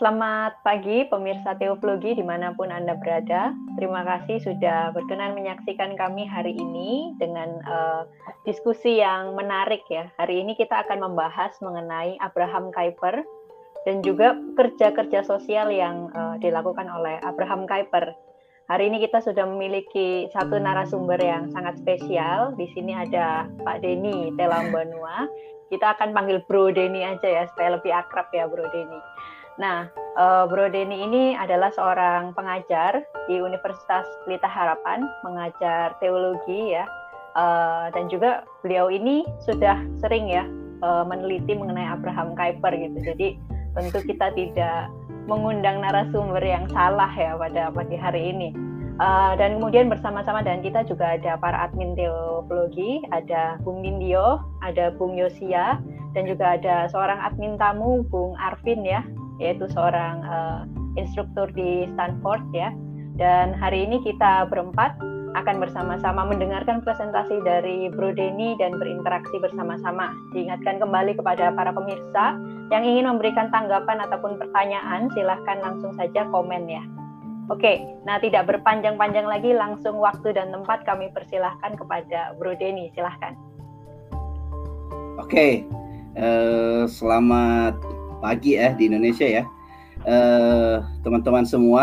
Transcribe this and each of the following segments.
Selamat pagi pemirsa Teologi di mana pun Anda berada. Terima kasih sudah berkenan menyaksikan kami hari ini dengan uh, diskusi yang menarik ya. Hari ini kita akan membahas mengenai Abraham Kuyper dan juga kerja-kerja sosial yang uh, dilakukan oleh Abraham Kuyper. Hari ini kita sudah memiliki satu narasumber yang sangat spesial. Di sini ada Pak Denny Telambanua. Kita akan panggil Bro Denny aja ya supaya lebih akrab ya Bro Denny. Nah, uh, Bro Denny ini adalah seorang pengajar di Universitas Pelita Harapan, mengajar teologi ya, uh, dan juga beliau ini sudah sering ya uh, meneliti mengenai Abraham Kuyper gitu. Jadi tentu kita tidak mengundang narasumber yang salah ya pada pagi hari ini. Uh, dan kemudian bersama-sama dengan kita juga ada para admin teologi, ada Bung Nindyo, ada Bung Yosia, dan juga ada seorang admin tamu, Bung Arvin ya, yaitu seorang uh, instruktur di Stanford ya. Dan hari ini kita berempat akan bersama-sama mendengarkan presentasi dari Bro Denny dan berinteraksi bersama-sama. Diingatkan kembali kepada para pemirsa yang ingin memberikan tanggapan ataupun pertanyaan, silahkan langsung saja komen ya. Oke, nah tidak berpanjang-panjang lagi, langsung waktu dan tempat kami persilahkan kepada Bro Denny, silahkan. Oke, uh, selamat pagi ya di Indonesia ya. Eh, teman-teman uh, semua,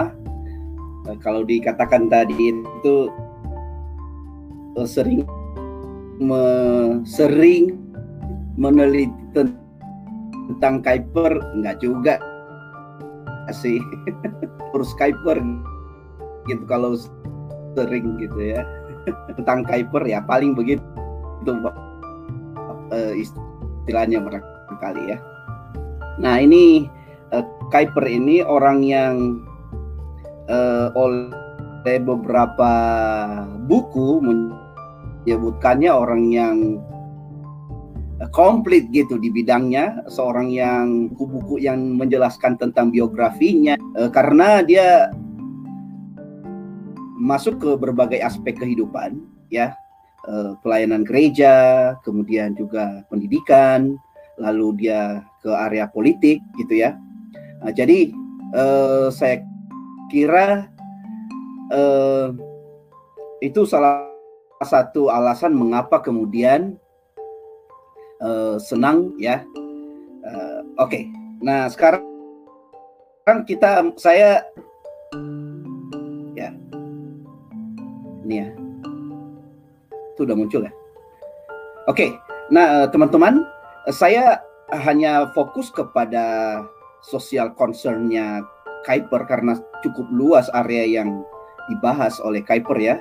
uh, kalau dikatakan tadi itu uh, sering me, sering meneliti tentang Kuiper enggak juga sih. Terus Kuiper gitu kalau sering gitu ya. Tentang Kuiper ya paling begitu uh, istilahnya barangkali ya Nah ini uh, Kuiper ini orang yang uh, oleh beberapa buku menyebutkannya orang yang uh, komplit gitu di bidangnya, seorang yang buku-buku yang menjelaskan tentang biografinya. Uh, karena dia masuk ke berbagai aspek kehidupan ya. Pelayanan gereja, kemudian juga pendidikan, lalu dia ke area politik gitu ya. Nah, jadi uh, saya kira uh, itu salah satu alasan mengapa kemudian uh, senang ya. Uh, Oke, okay. nah sekarang kita saya ya ini ya itu udah muncul ya. Oke, okay. nah teman-teman saya hanya fokus kepada sosial concernnya Kuiper karena cukup luas area yang dibahas oleh Kuiper ya.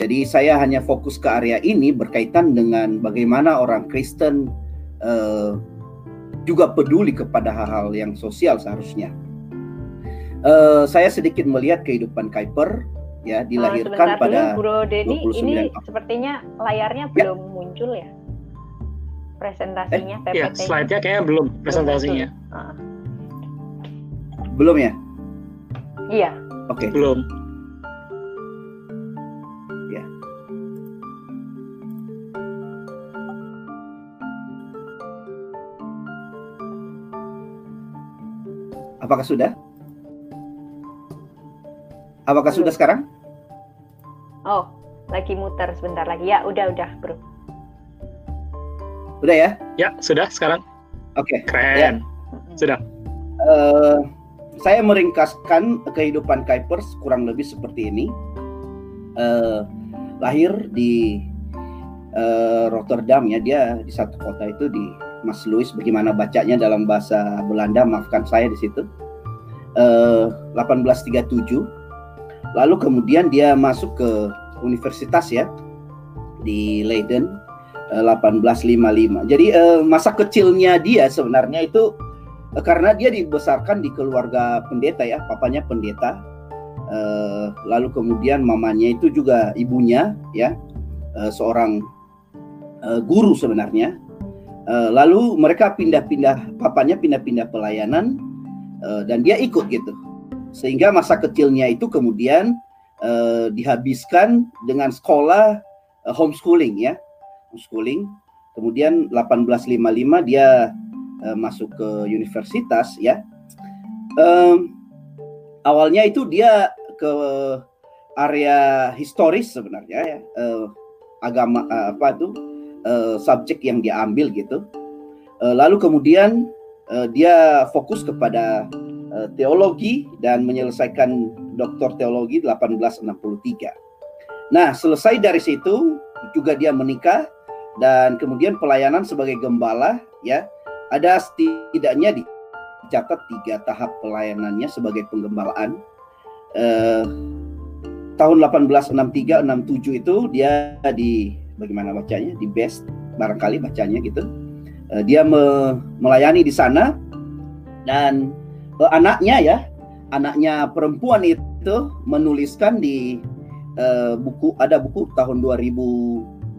Jadi saya hanya fokus ke area ini berkaitan dengan bagaimana orang Kristen uh, juga peduli kepada hal-hal yang sosial seharusnya. Uh, saya sedikit melihat kehidupan Kuiper ya dilahirkan uh, pada dulu, Bro Denny, ini sepertinya layarnya ya. belum muncul ya presentasinya eh, PPT. Iya, slide-nya kayaknya belum presentasinya. Uh. Belum ya? Iya. Oke. Okay. Belum. Ya. Apakah sudah? Apakah Belum. sudah sekarang? Oh, lagi muter sebentar lagi. Ya, udah, udah, Bro. Udah ya? Ya, sudah sekarang. Oke. Okay. Keren. Ya. Sudah. Uh, saya meringkaskan kehidupan Kuipers kurang lebih seperti ini. Uh, lahir di uh, Rotterdam ya, dia di satu kota itu di Mas Louis. Bagaimana bacanya dalam bahasa Belanda? Maafkan saya di situ. Uh, 1837. Lalu kemudian dia masuk ke universitas ya di Leiden 1855. Jadi uh, masa kecilnya dia sebenarnya itu uh, karena dia dibesarkan di keluarga pendeta ya, papanya pendeta. Lalu kemudian mamanya itu juga ibunya ya, seorang guru sebenarnya. Lalu mereka pindah-pindah, papanya pindah-pindah pelayanan dan dia ikut gitu. Sehingga masa kecilnya itu kemudian dihabiskan dengan sekolah homeschooling ya homeschooling. Kemudian 1855 dia uh, masuk ke universitas ya. um, awalnya itu dia ke area historis sebenarnya ya uh, agama uh, apa tuh uh, subjek yang diambil gitu uh, lalu kemudian uh, dia fokus kepada uh, teologi dan menyelesaikan doktor teologi 1863 nah selesai dari situ juga dia menikah dan kemudian pelayanan sebagai gembala ya ada setidaknya dicatat tiga tahap pelayanannya sebagai penggembalaan eh, tahun 1863 67 itu dia di bagaimana bacanya di best barangkali bacanya gitu. Uh, dia me, melayani di sana. Dan uh, anaknya ya anaknya perempuan itu menuliskan di uh, buku ada buku tahun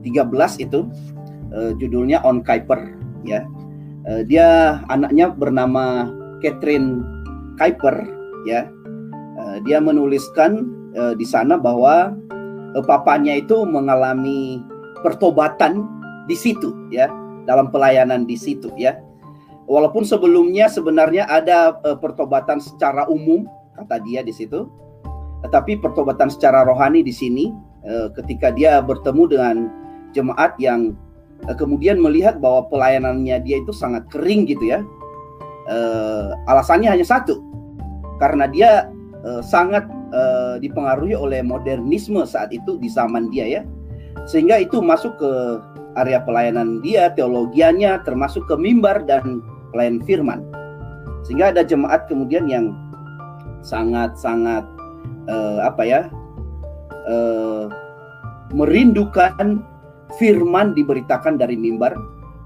2013 itu uh, judulnya On Kuiper ya. Uh, dia anaknya bernama Catherine Kuiper ya. Uh, dia menuliskan uh, di sana bahwa uh, papanya itu mengalami pertobatan di situ ya. Dalam pelayanan di situ ya. Walaupun sebelumnya sebenarnya ada uh, pertobatan secara umum kata dia di situ tetapi pertobatan secara rohani di sini ketika dia bertemu dengan jemaat yang uh, kemudian melihat bahwa pelayanannya dia itu sangat kering gitu ya uh, alasannya hanya satu karena dia uh, sangat uh, dipengaruhi oleh modernisme saat itu di zaman dia ya. Sehingga itu masuk ke area pelayanan dia, teologianya termasuk ke mimbar dan pelayan firman. Sehingga ada jemaat kemudian yang sangat-sangat uh, apa ya? Uh, merindukan firman diberitakan dari mimbar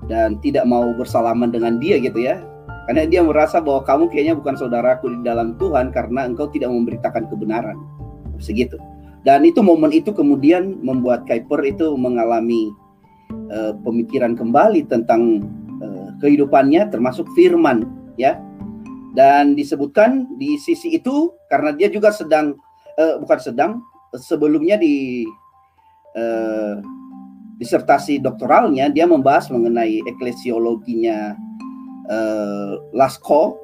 dan tidak mau bersalaman dengan dia gitu ya karena dia merasa bahwa kamu kayaknya bukan saudaraku di dalam Tuhan karena engkau tidak memberitakan kebenaran. Segitu. Dan itu momen itu kemudian membuat Kuiper itu mengalami uh, pemikiran kembali tentang uh, kehidupannya termasuk firman ya. Dan disebutkan di sisi itu karena dia juga sedang uh, bukan sedang sebelumnya di uh, disertasi doktoralnya dia membahas mengenai eklesiologinya uh, Lasko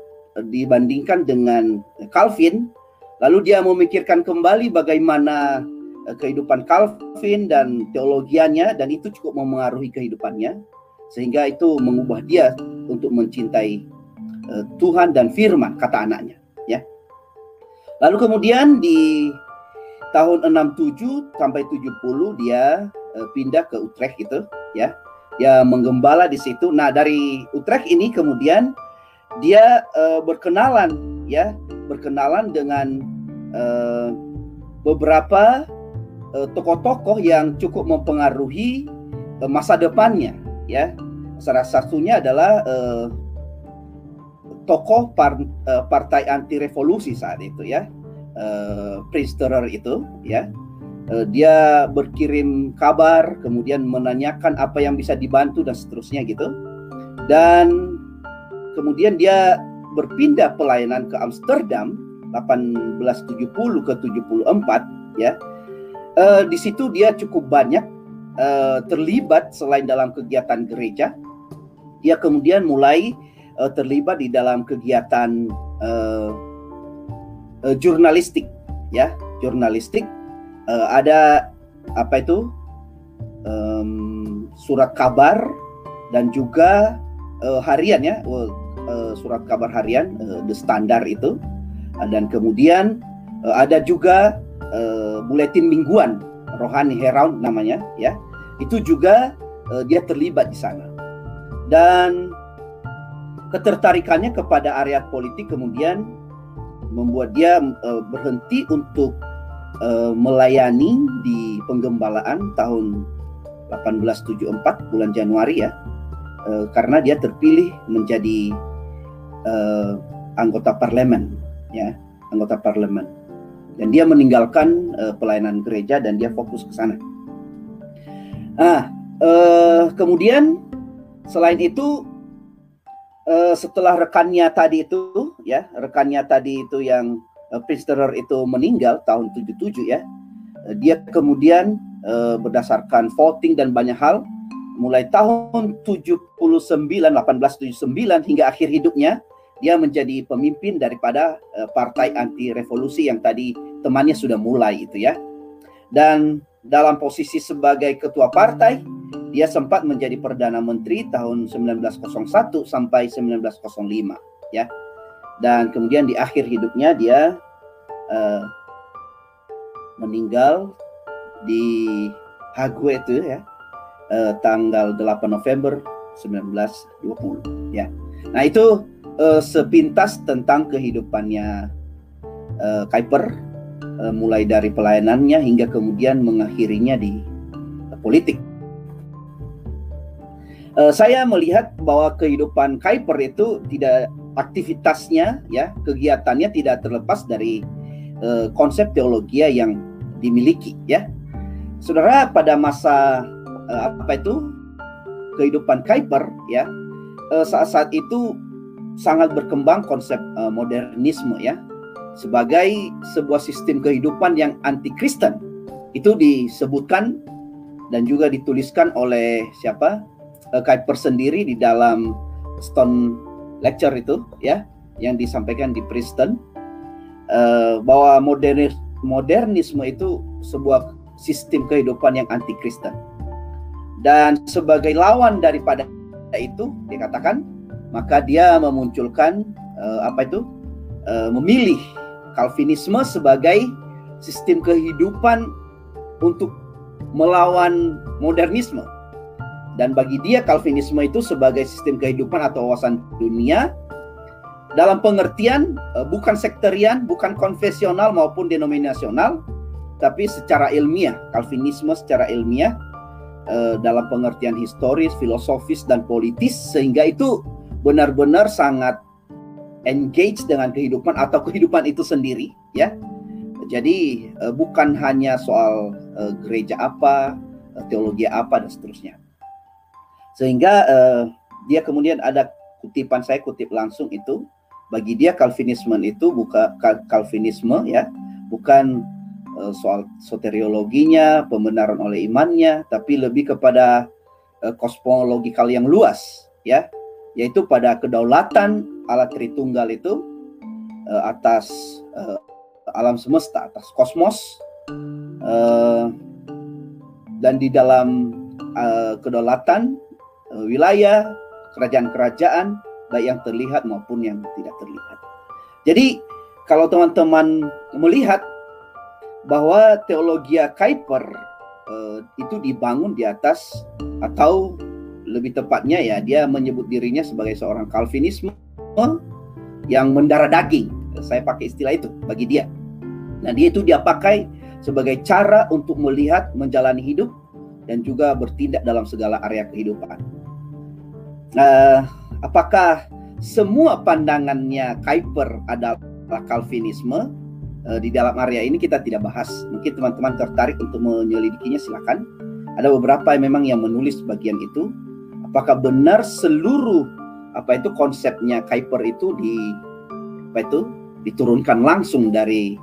dibandingkan dengan Calvin, lalu dia memikirkan kembali bagaimana uh, kehidupan Calvin dan teologianya dan itu cukup memengaruhi kehidupannya sehingga itu mengubah dia untuk mencintai uh, Tuhan dan firman kata anaknya ya. Lalu kemudian di tahun 67 sampai 70 dia uh, pindah ke Utrecht gitu ya ya menggembala di situ. Nah, dari Utrecht ini kemudian dia uh, berkenalan ya, berkenalan dengan uh, beberapa tokoh tokoh-tokoh yang cukup mempengaruhi uh, masa depannya ya. Salah satunya adalah uh, tokoh par, uh, partai anti revolusi saat itu ya. Uh, Prince itu ya dia berkirim kabar, kemudian menanyakan apa yang bisa dibantu dan seterusnya gitu. Dan kemudian dia berpindah pelayanan ke Amsterdam 1870 ke 74 ya. Uh, di situ dia cukup banyak uh, terlibat selain dalam kegiatan gereja. Dia kemudian mulai uh, terlibat di dalam kegiatan uh, uh, jurnalistik ya, jurnalistik uh, ada apa itu? Um, surat kabar dan juga uh, harian ya. Uh, surat kabar harian uh, the standar itu. Uh, dan kemudian uh, ada juga uh, buletin mingguan rohani herald namanya ya. Itu juga uh, dia terlibat di sana. Dan ketertarikannya kepada area politik kemudian membuat dia uh, berhenti untuk uh, melayani di penggembalaan tahun 1874 bulan Januari ya uh, karena dia terpilih menjadi uh, anggota parlemen ya anggota parlemen dan dia meninggalkan uh, pelayanan gereja dan dia fokus ke sana. Ah uh, kemudian selain itu setelah rekannya tadi itu ya rekannya tadi itu yang uh, Priesterer itu meninggal tahun 77 ya. Uh, dia kemudian uh, berdasarkan voting dan banyak hal mulai tahun 79 1879 hingga akhir hidupnya dia menjadi pemimpin daripada partai anti revolusi yang tadi temannya sudah mulai itu ya. Dan dalam posisi sebagai ketua partai, dia sempat menjadi perdana menteri tahun 1901 sampai 1905 ya. Dan kemudian di akhir hidupnya dia uh, meninggal di Hague itu ya uh, tanggal 8 November 1920 ya. Nah itu uh, sepintas tentang kehidupannya uh, Kuiper uh, mulai dari pelayanannya hingga kemudian mengakhirinya di uh, politik. Uh, saya melihat bahwa kehidupan Kuiper itu tidak aktivitasnya ya kegiatannya tidak terlepas dari uh, konsep teologi yang dimiliki ya. Saudara pada masa uh, apa itu kehidupan Kuiper ya saat-saat itu sangat berkembang konsep uh, modernisme ya sebagai sebuah sistem kehidupan yang anti Kristen itu disebutkan dan juga dituliskan oleh siapa uh, Kuiper sendiri di dalam Stone Lecture itu ya yang disampaikan di Princeton uh, bahwa modernis modernisme itu sebuah sistem kehidupan yang anti Kristen dan sebagai lawan daripada itu dikatakan maka dia memunculkan uh, apa itu? Uh, memilih Calvinisme sebagai sistem kehidupan untuk melawan modernisme dan bagi dia Calvinisme itu sebagai sistem kehidupan atau wawasan dunia dalam pengertian uh, bukan sekterian, bukan konfesional maupun denominasional, tapi secara ilmiah, Calvinisme secara ilmiah uh, dalam pengertian historis, filosofis dan politis sehingga itu benar-benar sangat engage dengan kehidupan atau kehidupan itu sendiri ya. Jadi uh, bukan hanya soal gereja apa, teologi apa dan seterusnya. Sehingga uh, dia kemudian ada kutipan saya kutip langsung itu bagi dia Calvinisme itu bukan Calvinisme ya, bukan uh, soal soteriologinya, pembenaran oleh imannya, tapi lebih kepada uh, kosmologikal yang luas ya yaitu pada kedaulatan Allah Tritunggal itu uh, atas uh, alam semesta, atas kosmos uh, dan di dalam uh, kedaulatan wilayah kerajaan-kerajaan baik yang terlihat maupun yang tidak terlihat. Jadi kalau teman-teman melihat bahwa teologi Kuiper uh, itu dibangun di atas atau lebih tepatnya ya dia menyebut dirinya sebagai seorang Calvinisme yang mendarah daging. Saya pakai istilah itu bagi dia. Nah, dia itu dia pakai sebagai cara untuk melihat menjalani hidup dan juga bertindak dalam segala area kehidupan. Uh, apakah semua pandangannya Kuiper adalah Calvinisme? Uh, di dalam area ini kita tidak bahas. Mungkin teman-teman tertarik untuk menyelidikinya silakan. Ada beberapa yang memang yang menulis bagian itu apakah benar seluruh apa itu konsepnya Kuiper itu di apa itu diturunkan langsung dari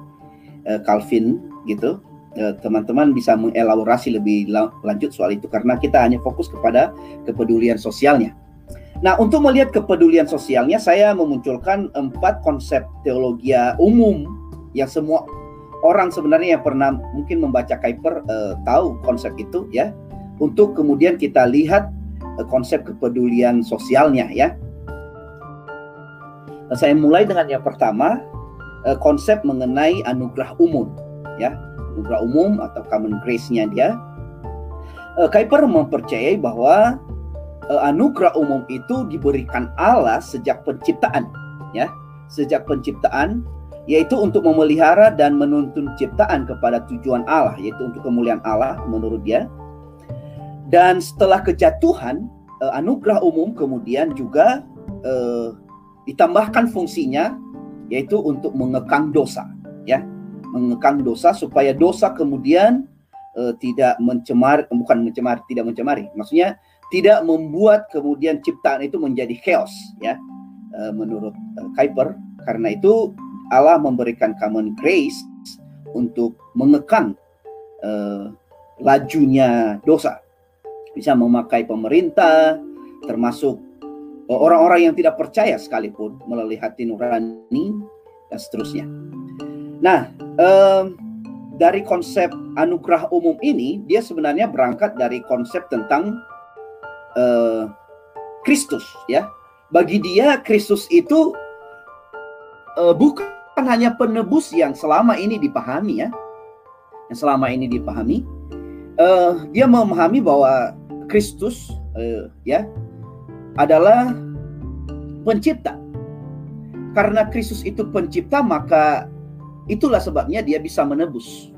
uh, Calvin gitu teman eh, teman-teman bisa mengelaborasi lebih lanjut soal itu karena kita hanya fokus kepada kepedulian sosialnya. Nah, untuk melihat kepedulian sosialnya, saya memunculkan empat konsep teologi umum yang semua orang sebenarnya yang pernah mungkin membaca Kuiper uh, tahu konsep itu ya. Untuk kemudian kita lihat Eh, konsep kepedulian sosialnya ya. Nah, saya mulai dengan yang pertama eh, konsep mengenai anugerah umum ya anugerah umum atau common grace-nya dia. Kuiper mempercayai bahwa anugerah umum itu diberikan Allah sejak penciptaan ya. Sejak penciptaan yaitu untuk memelihara dan menuntun ciptaan kepada tujuan Allah yaitu untuk kemuliaan Allah menurut dia. Dan setelah kejatuhan, uh, anugerah umum kemudian juga uh, ditambahkan fungsinya yaitu untuk mengekang dosa, ya, mengekang dosa supaya dosa kemudian uh, tidak mencemar, bukan mencemar, tidak mencemari, maksudnya tidak membuat kemudian ciptaan itu menjadi chaos, ya, uh, menurut uh, Kuiper. Karena itu Allah memberikan common grace untuk mengekang uh, lajunya dosa bisa memakai pemerintah termasuk orang-orang yang tidak percaya sekalipun melalui hati nurani dan seterusnya. Nah, um, dari konsep anugerah umum ini, dia sebenarnya berangkat dari konsep tentang uh, Kristus, ya. Bagi dia Kristus itu uh, bukan hanya penebus yang selama ini dipahami, ya, yang selama ini dipahami. Uh, dia memahami bahwa Kristus, uh, ya, adalah pencipta. Karena Kristus itu pencipta, maka itulah sebabnya dia bisa menebus.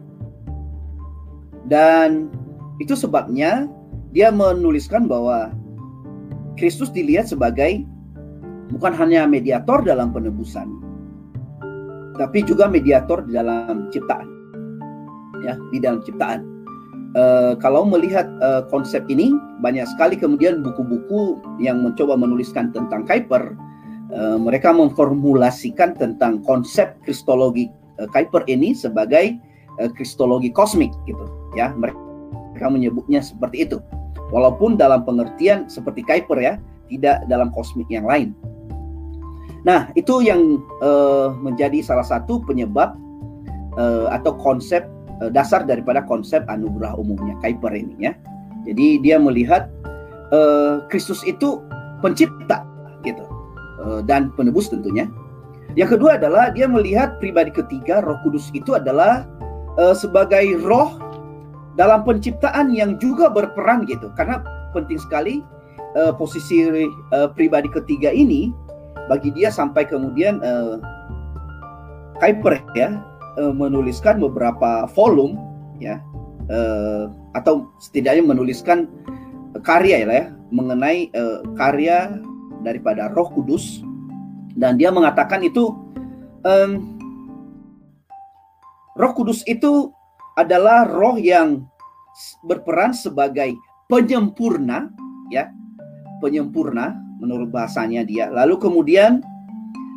Dan itu sebabnya dia menuliskan bahwa Kristus dilihat sebagai bukan hanya mediator dalam penebusan, tapi juga mediator di dalam ciptaan. Ya, di dalam ciptaan. Uh, kalau melihat uh, konsep ini, banyak sekali kemudian buku-buku yang mencoba menuliskan tentang Kuiper, uh, mereka memformulasikan tentang konsep kristologi Kuiper ini sebagai kristologi kosmik, gitu. Ya, mereka menyebutnya seperti itu. Walaupun dalam pengertian seperti Kuiper ya, tidak dalam kosmik yang lain. Nah, itu yang uh, menjadi salah satu penyebab uh, atau konsep Eh, dasar daripada konsep anugerah umumnya Kuiper ini ya. Jadi dia melihat uh, Kristus itu pencipta gitu uh, dan penebus tentunya. Yang kedua adalah dia melihat pribadi ketiga Roh Kudus itu adalah uh, sebagai roh dalam penciptaan yang juga berperan gitu. Karena penting sekali uh, posisi uh, pribadi ketiga ini bagi dia sampai kemudian uh, Kuiper ya uh, menuliskan beberapa volume ya uh, atau setidaknya menuliskan karya ya, ya mengenai uh, karya daripada Roh Kudus dan dia mengatakan itu um, Roh Kudus itu adalah roh yang berperan sebagai penyempurna ya penyempurna menurut bahasanya dia lalu kemudian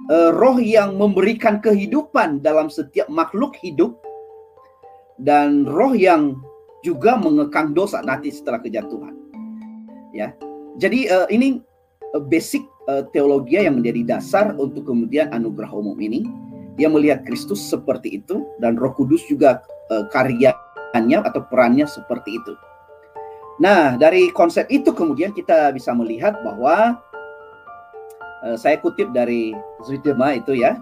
uh, roh yang memberikan kehidupan dalam setiap makhluk hidup dan roh yang juga mengekang dosa nanti setelah kejatuhan. Ya. Jadi uh, ini uh, basic uh, teologi yang menjadi dasar untuk kemudian anugerah umum ini. Dia melihat Kristus seperti itu dan Roh Kudus juga uh, karyanya atau perannya seperti itu. Nah, dari konsep itu kemudian kita bisa melihat bahwa uh, saya kutip dari Zuidema itu ya,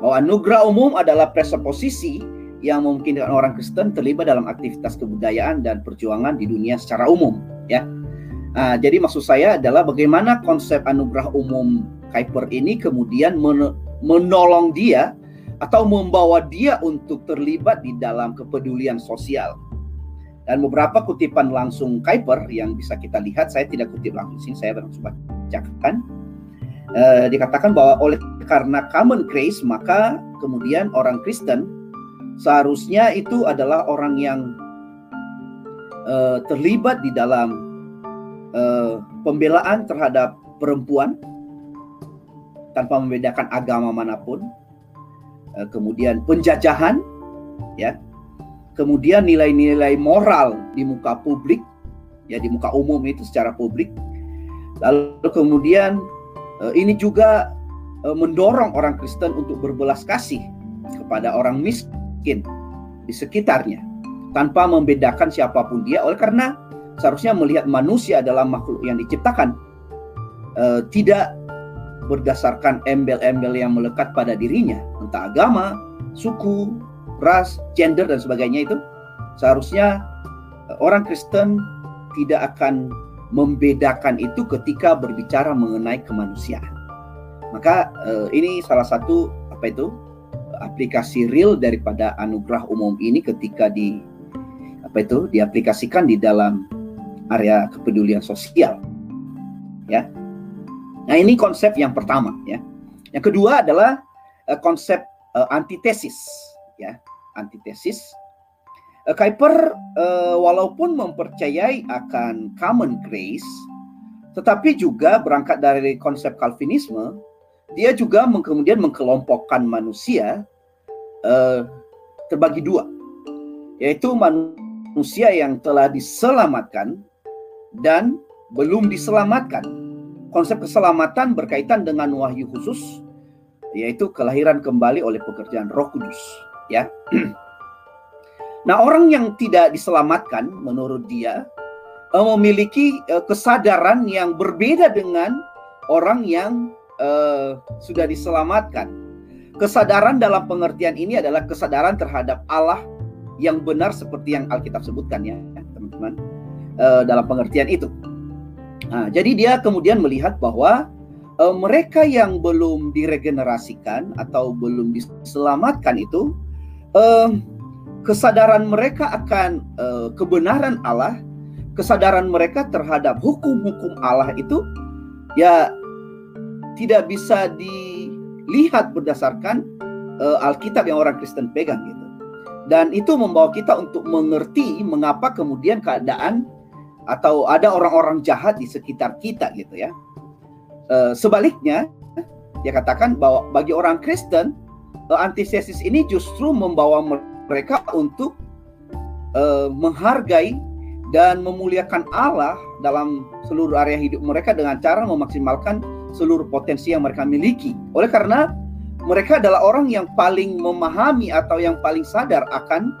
bahwa anugerah umum adalah presuposisi yang memungkinkan orang Kristen terlibat dalam aktivitas kebudayaan dan perjuangan di dunia secara umum ya. Nah, jadi maksud saya adalah bagaimana konsep anugerah umum Kuiper ini kemudian men menolong dia atau membawa dia untuk terlibat di dalam kepedulian sosial. Dan beberapa kutipan langsung Kuiper yang bisa kita lihat, saya tidak kutip langsung sini, saya langsung bacakan uh, dikatakan bahwa oleh karena common grace maka kemudian orang Kristen seharusnya itu adalah orang yang uh, terlibat di dalam uh, pembelaan terhadap perempuan tanpa membedakan agama mana pun kemudian penjajahan ya. Kemudian nilai-nilai moral di muka publik ya di muka umum itu secara publik. Lalu kemudian Eh, ini juga eh, mendorong orang Kristen untuk berbelas kasih kepada orang miskin di sekitarnya tanpa membedakan siapa pun dia. Oleh karena seharusnya melihat manusia adalah makhluk yang diciptakan tidak berdasarkan embel-embel yang melekat pada dirinya entah agama, suku, ras, gender dan sebagainya itu seharusnya orang Kristen tidak akan membedakan itu ketika berbicara mengenai kemanusiaan. Maka uh, ini salah satu apa itu aplikasi real daripada anugerah umum ini ketika di apa itu diaplikasikan di dalam area kepedulian sosial. Ya. Nah, ini konsep yang pertama ya. Yang kedua adalah uh, konsep uh, antitesis ya. Antitesis Uh, Kuiper uh, walaupun mempercayai akan common grace, tetapi juga berangkat dari konsep Calvinisme, dia juga kemudian mengkelompokkan manusia uh, terbagi dua, yaitu manusia yang telah diselamatkan dan belum diselamatkan. Konsep keselamatan berkaitan dengan wahyu khusus yaitu kelahiran kembali oleh pekerjaan Roh Kudus ya. nah, orang yang tidak diselamatkan menurut dia uh, memiliki uh, kesadaran yang berbeda dengan orang yang uh, sudah diselamatkan. Kesadaran dalam pengertian ini adalah kesadaran terhadap Allah yang benar seperti yang Alkitab sebutkan ya, teman-teman. Uh, dalam pengertian itu. Nah, jadi dia kemudian melihat bahwa uh, mereka yang belum diregenerasikan atau belum diselamatkan itu uh, kesadaran mereka akan uh, kebenaran Allah, kesadaran mereka terhadap hukum-hukum Allah itu ya tidak bisa dilihat berdasarkan uh, Alkitab yang orang Kristen pegang gitu. Dan itu membawa kita untuk mengerti mengapa kemudian keadaan atau ada orang-orang jahat di sekitar kita gitu ya. Uh, sebaliknya, dia katakan bahwa bagi orang Kristen uh, antitesis ini justru membawa mereka untuk uh, menghargai dan memuliakan Allah dalam seluruh area hidup mereka dengan cara memaksimalkan seluruh potensi yang mereka miliki. Oleh karena mereka adalah orang yang paling memahami atau yang paling sadar akan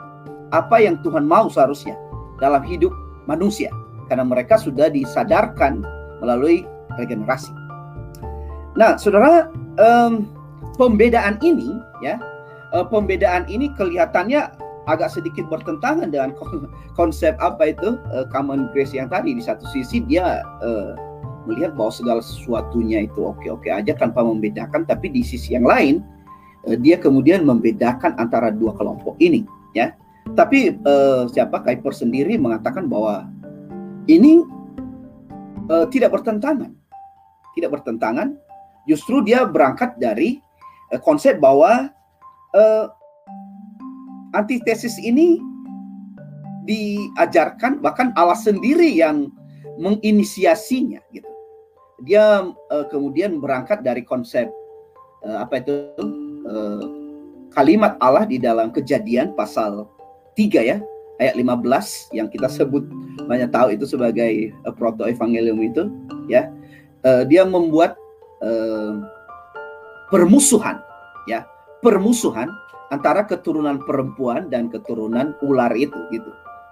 apa yang Tuhan mau seharusnya dalam hidup manusia karena mereka sudah disadarkan melalui regenerasi. Nah, saudara, um, pembedaan ini ya, uh, pembedaan ini kelihatannya agak sedikit bertentangan dengan konsep apa itu uh, common grace yang tadi di satu sisi dia uh, melihat bahwa segala sesuatunya itu oke-oke aja tanpa membedakan, tapi di sisi yang lain uh, dia kemudian membedakan antara dua kelompok ini, ya. Tapi uh, siapa Kuiper sendiri mengatakan bahwa ini uh, tidak bertentangan, tidak bertentangan. Justru dia berangkat dari uh, konsep bahwa uh, antitesis ini diajarkan bahkan Allah sendiri yang menginisiasinya gitu. Dia uh, kemudian berangkat dari konsep uh, apa itu uh, kalimat Allah di dalam kejadian pasal 3 ya ayat 15 yang kita sebut banyak tahu itu sebagai uh, proto evangelium itu ya. Uh, dia membuat uh, permusuhan ya. Permusuhan antara keturunan perempuan dan keturunan ular itu gitu.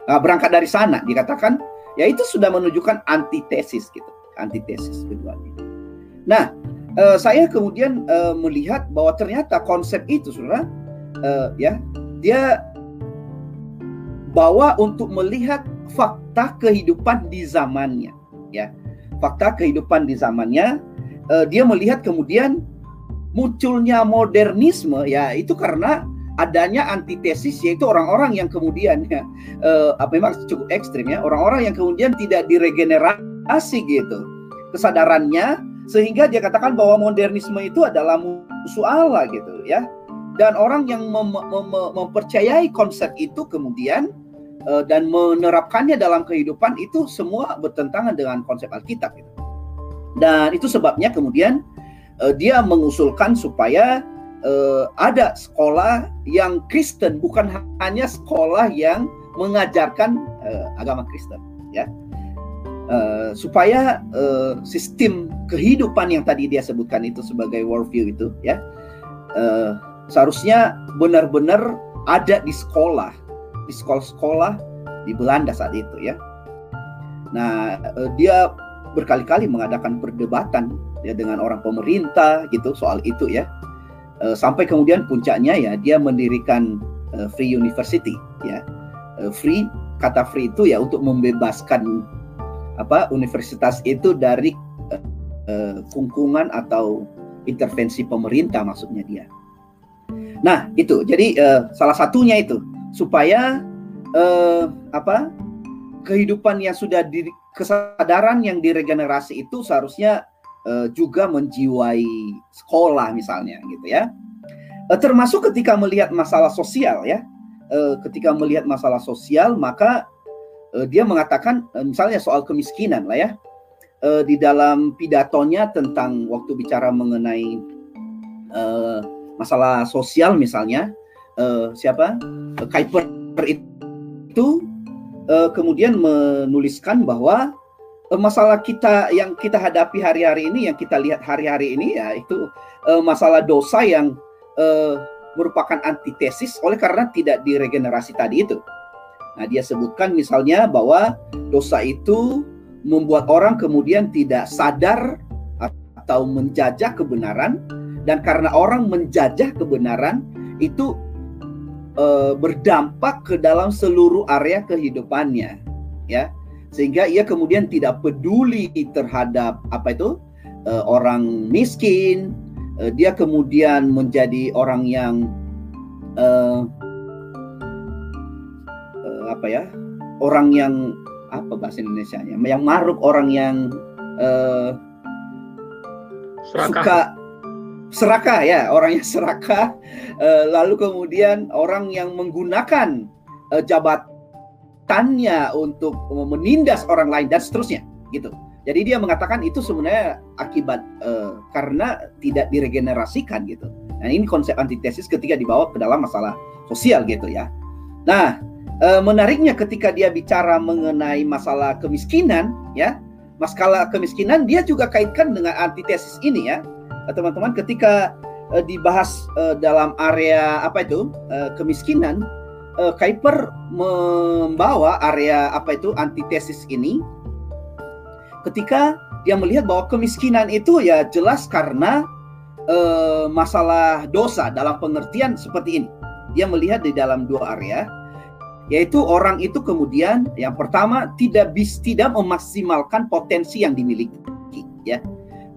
Nah, berangkat dari sana dikatakan ya itu sudah menunjukkan antitesis gitu. Antitesis keduanya. Nah, uh, saya kemudian uh, melihat bahwa ternyata konsep itu, saudara, uh, ya, dia bawa untuk melihat fakta kehidupan di zamannya, ya, fakta kehidupan di zamannya. Uh, dia melihat kemudian munculnya modernisme, ya, itu karena adanya antitesis yaitu orang-orang yang kemudian ya uh, memang cukup ekstrim ya orang-orang yang kemudian tidak diregenerasi gitu kesadarannya sehingga dia katakan bahwa modernisme itu adalah musuh Allah gitu ya dan orang yang mem mem mempercayai konsep itu kemudian uh, dan menerapkannya dalam kehidupan itu semua bertentangan dengan konsep Alkitab gitu. dan itu sebabnya kemudian uh, dia mengusulkan supaya uh, ada sekolah yang Kristen bukan hanya sekolah yang mengajarkan agama Kristen ya supaya sistem kehidupan yang tadi dia sebutkan itu sebagai worldview itu ya seharusnya benar-benar ada di sekolah di sekolah-sekolah di Belanda saat itu ya. Nah uh, dia berkali-kali mengadakan perdebatan ya dengan orang pemerintah gitu soal itu ya. Uh, sampai kemudian puncaknya ya dia mendirikan uh, free university ya. Free kata free itu ya untuk membebaskan apa universitas itu dari kungkungan atau intervensi pemerintah maksudnya dia. Nah itu. Jadi salah satunya itu supaya uh, apa kehidupan yang sudah di kesadaran yang diregenerasi itu seharusnya uh, juga menjiwai sekolah misalnya gitu ya. Uh, termasuk ketika melihat masalah sosial ya. Uh, ketika melihat masalah sosial maka uh, dia mengatakan uh, misalnya soal kemiskinan lah ya uh, di dalam pidatonya tentang waktu bicara mengenai uh, masalah sosial misalnya uh, siapa uh, Kuiper itu uh, kemudian menuliskan bahwa masalah kita yang kita hadapi hari-hari ini, yang kita lihat hari-hari ini ya itu uh, masalah dosa yang uh, merupakan antitesis oleh karena tidak diregenerasi tadi itu. Nah, dia sebutkan misalnya bahwa dosa itu membuat orang kemudian tidak sadar atau menjajah kebenaran dan karena orang menjajah kebenaran itu e, berdampak ke dalam seluruh area kehidupannya ya. Sehingga ia kemudian tidak peduli terhadap apa itu uh, orang miskin uh, dia kemudian menjadi orang yang uh, uh, apa ya orang yang apa bahasa Indonesia nya yang maruk orang yang uh, suka serakah ya orang yang serakah uh, lalu kemudian orang yang menggunakan uh, jabat tanya untuk menindas orang lain dan seterusnya gitu. Jadi dia mengatakan itu sebenarnya akibat uh, karena tidak diregenerasikan gitu. Nah ini konsep antitesis ketika dibawa ke dalam masalah sosial gitu ya. Nah menariknya ketika dia bicara mengenai masalah kemiskinan ya, masalah kemiskinan dia juga kaitkan dengan antitesis ini ya, teman-teman. Ketika uh, dibahas uh, dalam area apa itu uh, kemiskinan, uh, Kuiper membawa area apa itu antitesis ini ketika dia melihat bahwa kemiskinan itu ya jelas karena uh, masalah dosa dalam pengertian seperti ini. Dia melihat di dalam dua area yaitu orang itu kemudian yang pertama tidak bis tidak memaksimalkan potensi yang dimiliki ya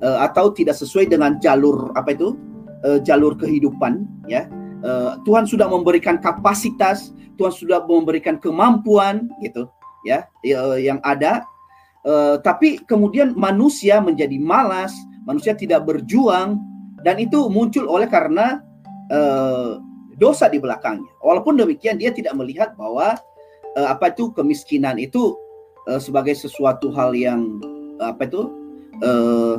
uh, atau tidak sesuai dengan jalur apa itu? Uh, jalur kehidupan ya. Uh, Tuhan sudah memberikan kapasitas, Tuhan sudah memberikan kemampuan gitu ya yang ada. Uh, tapi kemudian manusia menjadi malas, manusia tidak berjuang dan itu muncul oleh karena uh, dosa di belakangnya. Walaupun demikian dia tidak melihat bahwa uh, apa itu kemiskinan itu uh, sebagai sesuatu hal yang apa itu uh,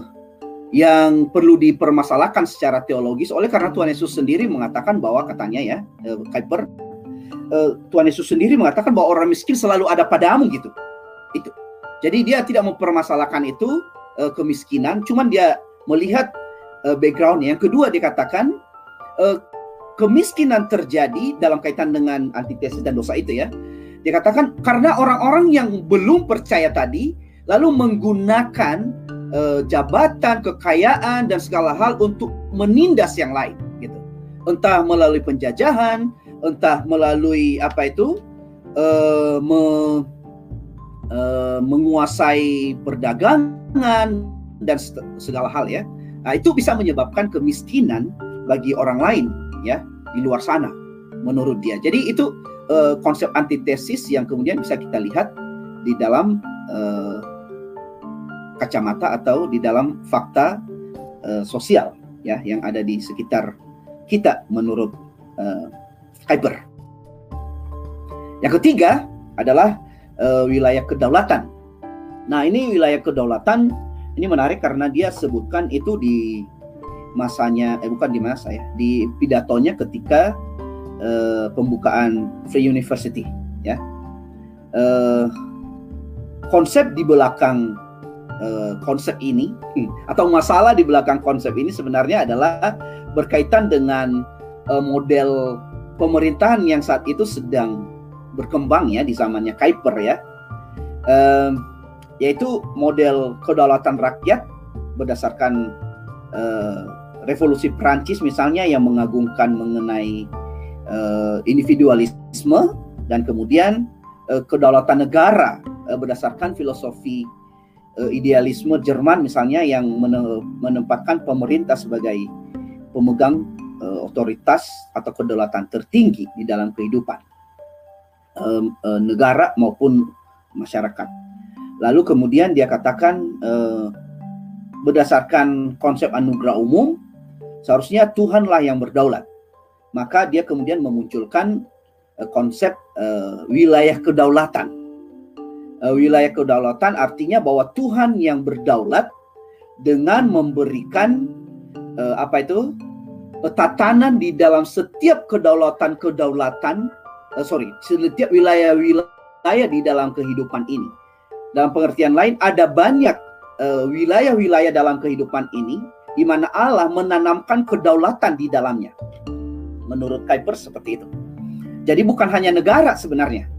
yang perlu dipermasalahkan secara teologis oleh karena Tuhan Yesus sendiri mengatakan bahwa katanya ya eh, Kuiper eh, Tuhan Yesus sendiri mengatakan bahwa orang miskin selalu ada padamu gitu. Itu. Jadi dia tidak mempermasalahkan itu eh, kemiskinan cuman dia melihat backgroundnya. Yang kedua dikatakan kemiskinan terjadi dalam kaitan dengan antitesis dan dosa itu ya. Dikatakan karena orang-orang yang belum percaya tadi lalu menggunakan uh, jabatan, kekayaan dan segala hal untuk menindas yang lain gitu. Entah melalui penjajahan, entah melalui apa itu uh, me, uh, menguasai perdagangan dan segala hal ya. Nah, itu bisa menyebabkan kemiskinan bagi orang lain ya di luar sana menurut dia. Jadi itu uh, konsep antitesis yang kemudian bisa kita lihat di dalam uh, kacamata atau di dalam fakta uh, sosial ya yang ada di sekitar kita menurut uh, Kuiper. Yang ketiga adalah uh, wilayah kedaulatan. Nah, ini wilayah kedaulatan ini menarik karena dia sebutkan itu di masanya eh bukan di masa ya, di pidatonya ketika uh, pembukaan Free University ya. Uh, konsep di belakang uh, konsep ini hmm, atau masalah di belakang konsep ini sebenarnya adalah berkaitan dengan uh, model pemerintahan yang saat itu sedang berkembang ya di zamannya Kuiper ya, uh, yaitu model kedaulatan rakyat berdasarkan uh, revolusi Prancis misalnya yang mengagungkan mengenai uh, individualisme dan kemudian uh, kedaulatan negara uh, berdasarkan filosofi uh, idealisme Jerman misalnya yang menempatkan pemerintah sebagai pemegang uh, otoritas atau kedaulatan tertinggi di dalam kehidupan uh, negara maupun masyarakat. Lalu kemudian dia katakan berdasarkan konsep anugerah umum seharusnya Tuhanlah yang berdaulat. Maka dia kemudian memunculkan konsep wilayah kedaulatan wilayah kedaulatan artinya bahwa Tuhan yang berdaulat dengan memberikan uh, apa itu tatanan di dalam setiap kedaulatan-kedaulatan uh, sorry setiap wilayah-wilayah di dalam kehidupan ini Dalam pengertian lain ada banyak eh, wilayah-wilayah uh, dalam kehidupan ini di mana Allah menanamkan kedaulatan di dalamnya. Menurut Kuiper seperti itu. Jadi bukan hanya negara sebenarnya.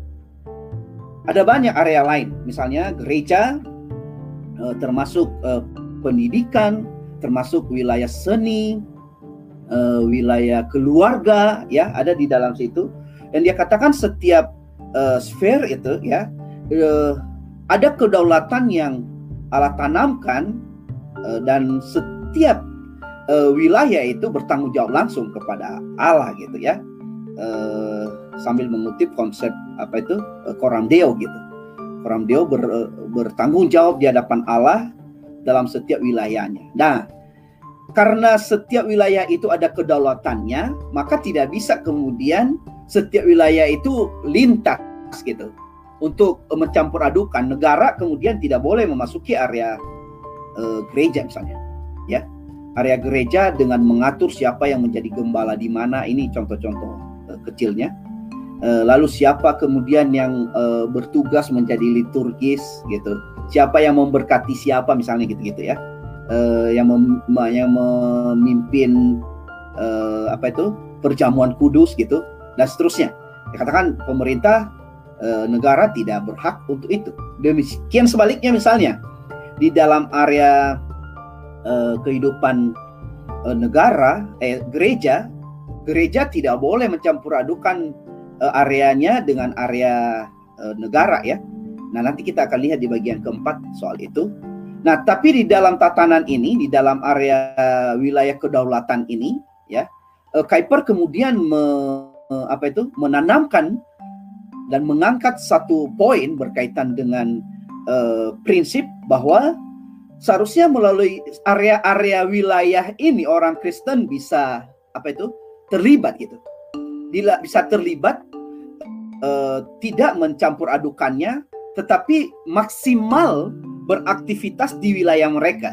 Ada banyak area lain, misalnya gereja, uh, termasuk uh, pendidikan, termasuk wilayah seni, uh, wilayah keluarga, ya ada di dalam situ. Dan dia katakan setiap sfer itu ya ada kedaulatan yang Allah tanamkan dan setiap wilayah itu bertanggung jawab langsung kepada Allah gitu ya. Uh, sambil mengutip konsep apa itu uh, koram deo gitu. Koram deo ber, uh, bertanggung jawab di hadapan Allah dalam setiap wilayahnya. Nah, karena setiap wilayah itu ada kedaulatannya, maka tidak bisa kemudian setiap wilayah itu lintas gitu untuk mencampur adukan negara kemudian tidak boleh memasuki area uh, gereja misalnya ya area gereja dengan mengatur siapa yang menjadi gembala di mana ini contoh-contoh kecilnya lalu siapa kemudian yang uh, bertugas menjadi liturgis gitu siapa yang memberkati siapa misalnya gitu-gitu ya uh, yang mem yang memimpin uh, apa itu perjamuan kudus gitu dan seterusnya. Dikatakan pemerintah e, negara tidak berhak untuk itu. Demikian sebaliknya misalnya di dalam area e, kehidupan e, negara, eh, gereja, gereja tidak boleh mencampur adukan e, areanya dengan area e, negara ya. Nah nanti kita akan lihat di bagian keempat soal itu. Nah tapi di dalam tatanan ini, di dalam area wilayah kedaulatan ini, ya, Kuiper kemudian me uh, apa itu menanamkan dan mengangkat satu poin berkaitan dengan uh, prinsip bahwa seharusnya melalui area-area wilayah ini orang Kristen bisa apa itu terlibat gitu, bisa terlibat uh, tidak mencampur adukannya, tetapi maksimal beraktivitas di wilayah mereka.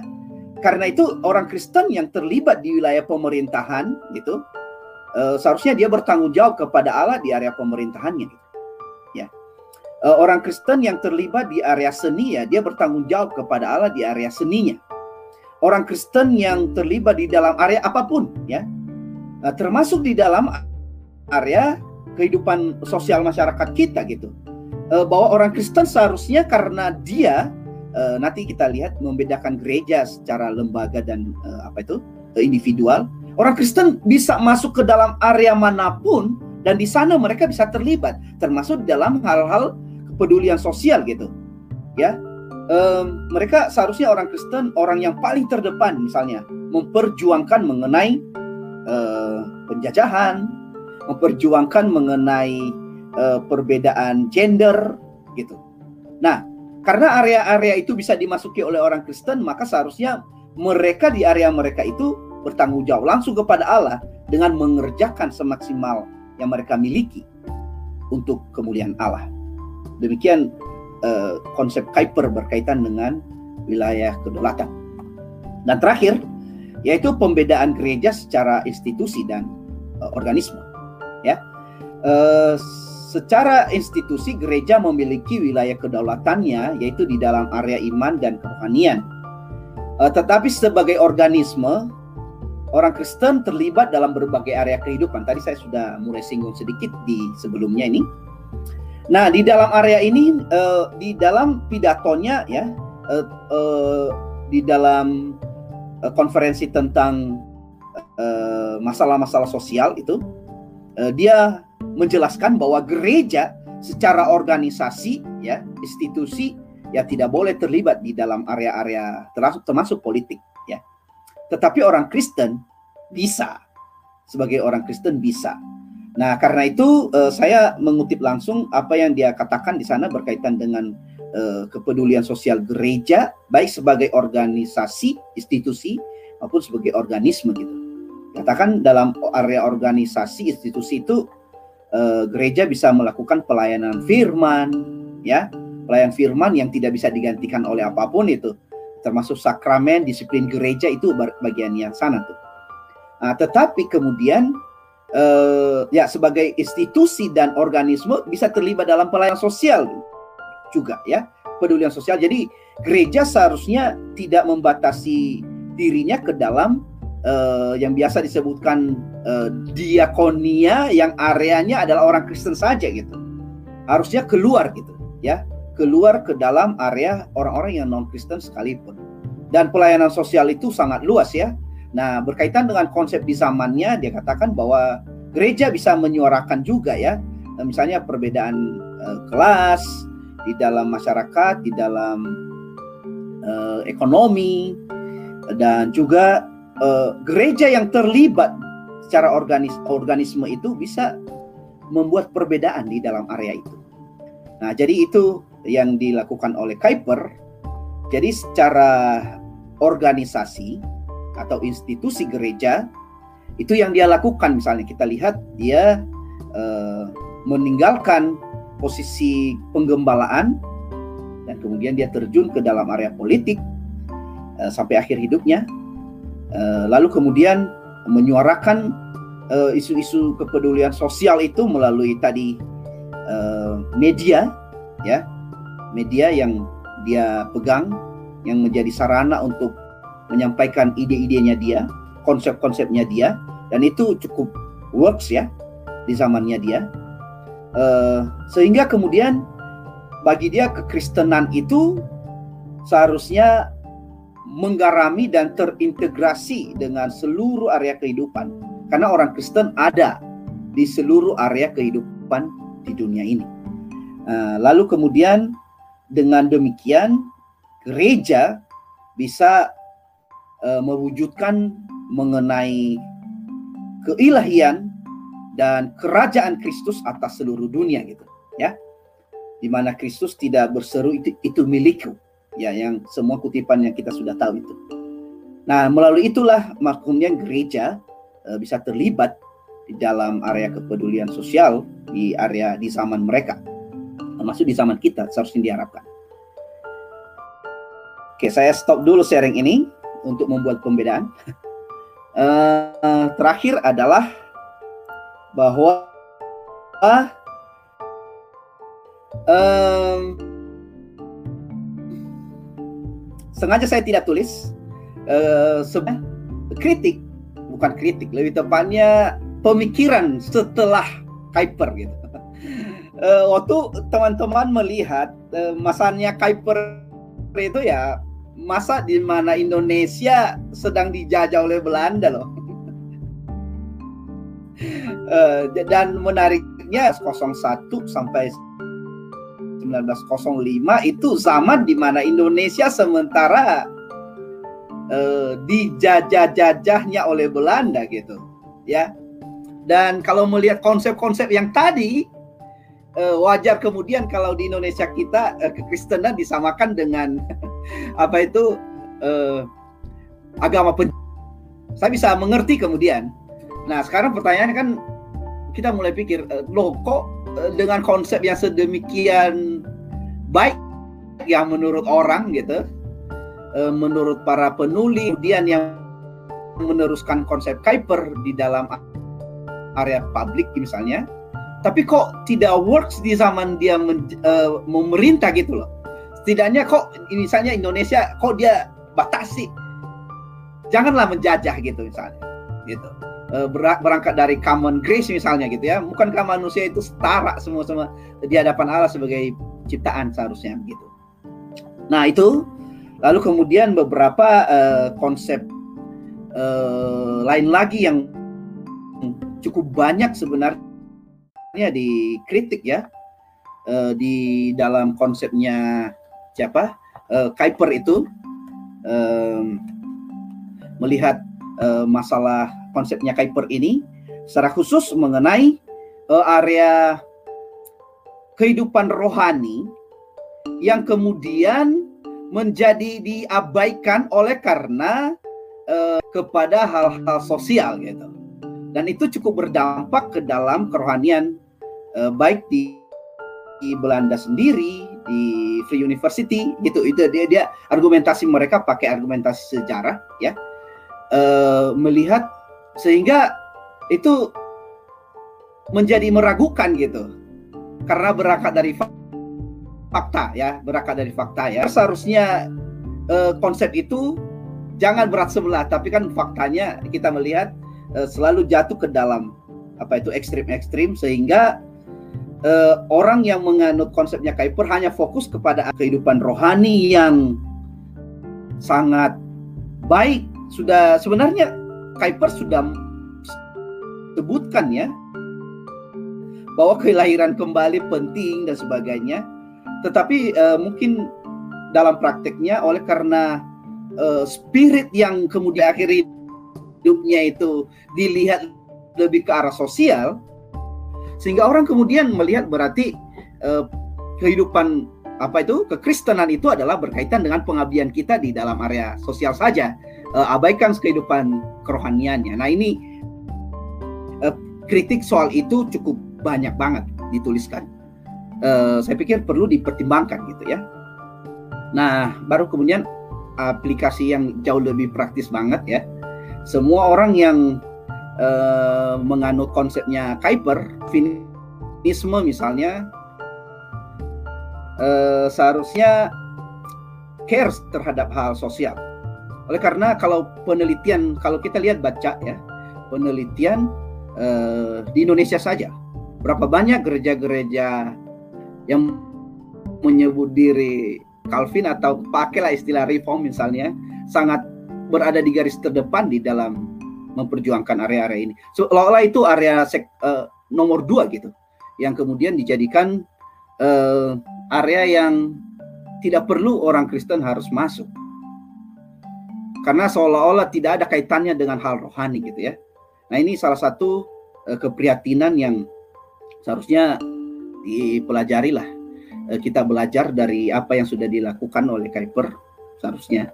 Karena itu orang Kristen yang terlibat di wilayah pemerintahan gitu uh, seharusnya dia bertanggung jawab kepada Allah di area pemerintahannya gitu. Ya. Uh, orang Kristen yang terlibat di area seni ya dia bertanggung jawab kepada Allah di area seninya. Orang Kristen yang terlibat di dalam area apa pun ya. Nah, termasuk di dalam area kehidupan sosial masyarakat kita gitu. Uh, bahwa orang Kristen seharusnya karena dia uh, nanti kita lihat membedakan gereja secara lembaga dan uh, apa itu individual Orang Kristen bisa masuk ke dalam area mana pun dan di sana mereka bisa terlibat, termasuk dalam hal-hal kepedulian sosial gitu. Ya, um, mereka seharusnya orang Kristen orang yang paling terdepan misalnya memperjuangkan mengenai penjajahan, memperjuangkan mengenai uh, perbedaan gender gitu. Nah, karena area-area itu bisa dimasuki oleh orang Kristen, maka seharusnya mereka di area mereka itu bertanggung jawab langsung kepada Allah dengan mengerjakan semaksimal yang mereka miliki untuk kemuliaan Allah. Demikian uh, konsep Kuiper berkaitan dengan wilayah kedaulatan. Dan terakhir yaitu pembedaan gereja secara institusi dan uh, organisme. Ya, uh, secara institusi gereja memiliki wilayah kedaulatannya yaitu di dalam area iman dan kerohanian. Uh, tetapi sebagai organisme orang Kristen terlibat dalam berbagai area kehidupan. Tadi saya sudah mulai singgung sedikit di sebelumnya ini. Nah, di dalam area ini, uh, di dalam pidatonya ya, di dalam konferensi tentang masalah-masalah sosial itu, dia menjelaskan bahwa gereja secara organisasi, ya, institusi, ya tidak boleh terlibat di dalam area-area termasuk termasuk politik tetapi orang Kristen bisa. Sebagai orang Kristen bisa. Nah, karena itu uh, saya mengutip langsung apa yang dia katakan di sana berkaitan dengan uh, kepedulian sosial gereja, baik sebagai organisasi, institusi maupun sebagai organisme gitu. Katakan dalam area organisasi, institusi itu uh, gereja bisa melakukan pelayanan firman, ya, pelayanan firman yang tidak bisa digantikan oleh apa pun itu termasuk sakramen, disiplin gereja itu bagian yang sana tuh. Nah, tetapi kemudian eh, ya sebagai institusi dan organisme bisa terlibat dalam pelayanan sosial juga ya. kepedulian sosial. Jadi gereja seharusnya tidak membatasi dirinya ke dalam uh, yang biasa disebutkan uh, diakonia yang areanya adalah orang Kristen saja gitu. Harusnya keluar gitu ya, keluar ke dalam area orang-orang yang non Kristen sekalipun. Dan pelayanan sosial itu sangat luas ya. Nah, berkaitan dengan konsep di zamannya dia katakan bahwa gereja bisa menyuarakan juga ya. Misalnya perbedaan uh, kelas di dalam masyarakat, di dalam uh, ekonomi dan juga uh, gereja yang terlibat secara organis organisme itu bisa membuat perbedaan di dalam area itu. Nah, jadi itu yang dilakukan oleh Kuiper. Jadi secara organisasi atau institusi gereja itu yang dia lakukan misalnya kita lihat dia uh, meninggalkan posisi penggembalaan dan kemudian dia terjun ke dalam area politik uh, sampai akhir hidupnya Eh, lalu kemudian menyuarakan eh, isu-isu kepedulian sosial itu melalui tadi uh, media ya. Media yang dia pegang yang menjadi sarana untuk menyampaikan ide-idenya dia konsep-konsepnya dia dan itu cukup works ya di zamannya dia. Uh, sehingga kemudian bagi dia kekristenan itu seharusnya menggarami dan terintegrasi dengan seluruh area kehidupan. Karena orang Kristen ada di seluruh area kehidupan di dunia ini. Uh, lalu kemudian dengan demikian gereja bisa uh, mewujudkan mengenai keilahian dan kerajaan Kristus atas seluruh dunia gitu ya di mana Kristus tidak berseru itu itu milikku ya yang semua kutipan yang kita sudah tahu itu. Nah, melalui itulah maksudnya gereja e, bisa terlibat di dalam area kepedulian sosial di area di zaman mereka. Termasuk di zaman kita seharusnya diharapkan. Oke, saya stop dulu sharing ini untuk membuat pembedaan. e, terakhir adalah bahwa um, sengaja saya tidak tulis uh, sebenarnya kritik bukan kritik lebih tepatnya pemikiran setelah Kuiper gitu. Uh, waktu teman-teman melihat uh, masanya Kuiper itu ya masa di mana Indonesia sedang dijajah oleh Belanda loh. Uh, dan menariknya 01 sampai 1905 itu zaman di mana Indonesia sementara uh, dijajah-jajahnya oleh Belanda gitu ya. Dan kalau melihat konsep-konsep yang tadi uh, wajar kemudian kalau di Indonesia kita uh, kekristenan disamakan dengan apa itu agama pen saya bisa mengerti kemudian. Nah sekarang pertanyaannya kan kita mulai pikir loh kok Eh, dengan konsep yang sedemikian baik yang menurut orang gitu eh, menurut para penulis kemudian yang meneruskan konsep Kuiper di dalam area publik misalnya. Tapi kok tidak works di zaman dia men, uh, memerintah gitu loh. Setidaknya kok misalnya Indonesia kok dia batasi? Janganlah menjajah gitu misalnya gitu. Eh, berangkat dari common grace misalnya gitu ya. Bukankah manusia itu setara semua semua di hadapan Allah sebagai ciptaan seharusnya gitu? Nah itu. Lalu kemudian beberapa uh, konsep uh, lain lagi yang cukup banyak sebenarnya dikritik ya. Uh, di dalam konsepnya siapa? Uh, Kuiper itu uh, melihat uh, masalah konsepnya Kuiper ini secara khusus mengenai uh, area kehidupan rohani yang kemudian menjadi diabaikan oleh karena uh, kepada hal-hal sosial gitu. Dan itu cukup berdampak ke dalam kerohanian uh, baik di, di Belanda sendiri, di Free University gitu. Itu dia dia argumentasi mereka pakai argumentasi sejarah ya. Uh, melihat sehingga itu menjadi meragukan gitu karena berangkat dari fakta ya, berangkat dari fakta ya. Seharusnya uh, konsep itu jangan berat sebelah, tapi kan faktanya kita melihat uh, selalu jatuh ke dalam apa itu ekstrim-ekstrim sehingga uh, orang yang menganut konsepnya Kuiper hanya fokus kepada kehidupan rohani yang sangat baik. Sudah sebenarnya Kuiper sudah sebutkan ya bahwa kelahiran kembali penting dan sebagainya. Tetapi uh, mungkin dalam prakteknya oleh karena uh, spirit yang kemudian akhir hidupnya itu dilihat lebih ke arah sosial, sehingga orang kemudian melihat berarti uh, kehidupan apa itu kekristenan itu adalah berkaitan dengan pengabdian kita di dalam area sosial saja, uh, abaikan kehidupan kerohaniannya. Nah ini uh, kritik soal itu cukup banyak banget dituliskan. Uh, saya pikir perlu dipertimbangkan gitu ya. Nah, baru kemudian aplikasi yang jauh lebih praktis banget ya. Semua orang yang uh, menganut konsepnya Kuiper, finisme misalnya, uh, seharusnya cares terhadap hal sosial. Oleh karena kalau penelitian, kalau kita lihat baca ya, penelitian uh, di Indonesia saja berapa banyak gereja-gereja yang menyebut diri Calvin atau pakailah istilah reform misalnya sangat berada di garis terdepan di dalam memperjuangkan area-area ini. Seolah-olah itu area sek, uh, nomor dua gitu, yang kemudian dijadikan uh, area yang tidak perlu orang Kristen harus masuk. Karena seolah-olah tidak ada kaitannya dengan hal rohani gitu ya. Nah ini salah satu uh, keprihatinan yang seharusnya dipelajari lah. Eh, kita belajar dari apa yang sudah dilakukan oleh Kuiper seharusnya.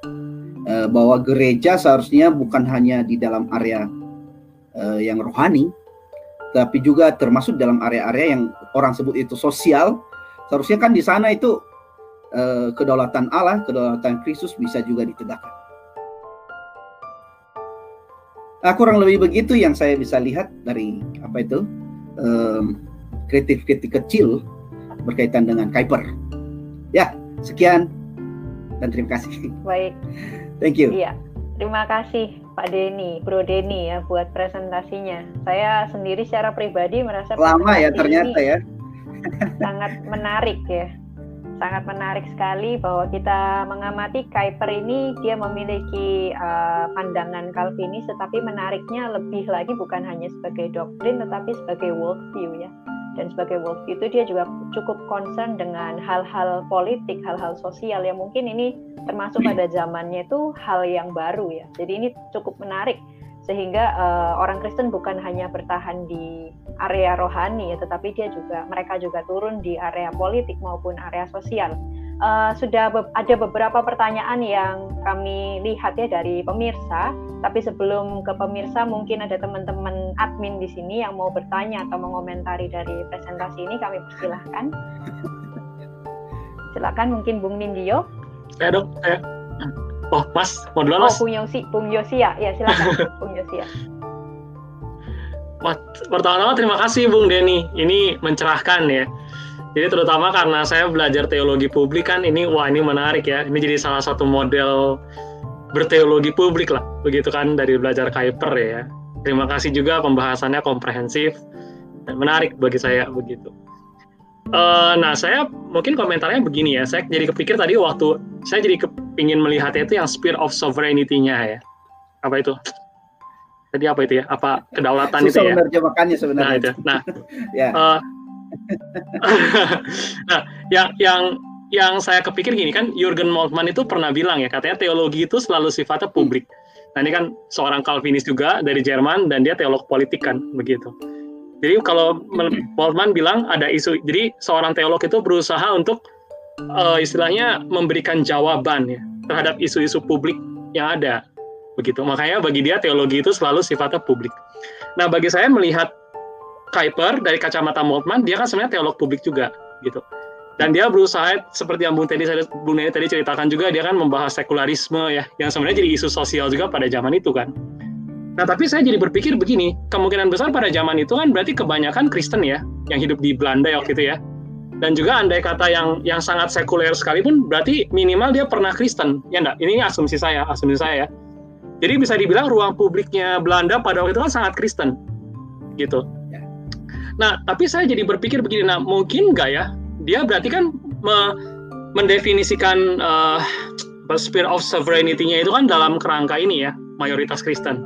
Eh, bahwa gereja seharusnya bukan hanya di dalam area eh, yang rohani tapi juga termasuk dalam area-area yang orang sebut itu sosial. Seharusnya kan di sana itu kedaulatan Allah kedaulatan Kristus bisa juga ditegakkan Nah, kurang lebih begitu yang saya bisa lihat dari apa itu um, kritik-kritik kecil berkaitan dengan Kuiper. Ya, sekian dan terima kasih. Baik. Thank you. Iya. Terima kasih Pak Denny, Bro Denny ya buat presentasinya. Saya sendiri secara pribadi merasa lama ya ternyata ya. sangat menarik ya. Sangat menarik sekali bahwa kita mengamati Kuiper ini dia memiliki uh, pandangan Calvinis tetapi menariknya lebih lagi bukan hanya sebagai doktrin tetapi sebagai worldview ya. Dan sebagai worldview itu dia juga cukup concern dengan hal-hal politik, hal-hal sosial yang mungkin ini termasuk pada zamannya itu hal yang baru ya. Jadi ini cukup menarik sehingga uh, orang Kristen bukan hanya bertahan di area rohani ya, tetapi dia juga mereka juga turun di area politik maupun area sosial uh, sudah be ada beberapa pertanyaan yang kami lihat ya dari pemirsa. Tapi sebelum ke pemirsa, mungkin ada teman-teman admin di sini yang mau bertanya atau mengomentari dari presentasi ini, kami persilahkan. Silakan mungkin Bung Nindyo. Saya dong, saya. Oh, Mas, mau duluan, Mas? Oh, Bung Yosi, Bung Yosia. Ya, silakan, Bung Yosia. Pertama-tama terima kasih Bung Denny. Ini mencerahkan ya. Jadi terutama karena saya belajar teologi publik kan ini wah ini menarik ya. Ini jadi salah satu model berteologi publik lah, begitu kan dari belajar Kuiper ya. Terima kasih juga pembahasannya komprehensif dan menarik bagi saya begitu. Uh, nah saya mungkin komentarnya begini ya. Saya jadi kepikir tadi waktu saya jadi kepingin melihatnya itu yang spirit of sovereignty-nya ya. Apa itu? Tadi apa itu ya? Apa kedaulatan Susah itu ya? menerjemahkannya sebenarnya. Nah itu. Nah, ya. uh, nah, yang yang yang saya kepikir gini kan Jurgen Moltmann itu pernah bilang ya katanya teologi itu selalu sifatnya publik. Nah ini kan seorang Calvinis juga dari Jerman dan dia teolog politik kan begitu. Jadi kalau Moltmann bilang ada isu, jadi seorang teolog itu berusaha untuk uh, istilahnya memberikan jawaban ya terhadap isu-isu publik yang ada begitu. Makanya bagi dia teologi itu selalu sifatnya publik. Nah bagi saya melihat Kuiper dari kacamata Moltmann dia kan sebenarnya teolog publik juga gitu dan dia berusaha seperti yang Bung Teddy Bung Nene tadi ceritakan juga dia kan membahas sekularisme ya yang sebenarnya jadi isu sosial juga pada zaman itu kan nah tapi saya jadi berpikir begini kemungkinan besar pada zaman itu kan berarti kebanyakan Kristen ya yang hidup di Belanda waktu itu ya. Dan juga andai kata yang yang sangat sekuler sekalipun berarti minimal dia pernah Kristen. Ya enggak? Ini asumsi saya asumsi saya ya. Jadi bisa dibilang ruang publiknya Belanda pada waktu itu kan sangat Kristen gitu. Ya. nah tapi saya jadi berpikir begini nah mungkin enggak ya? Dia berarti kan me mendefinisikan uh, spirit of sovereignty-nya itu kan dalam kerangka ini ya mayoritas Kristen.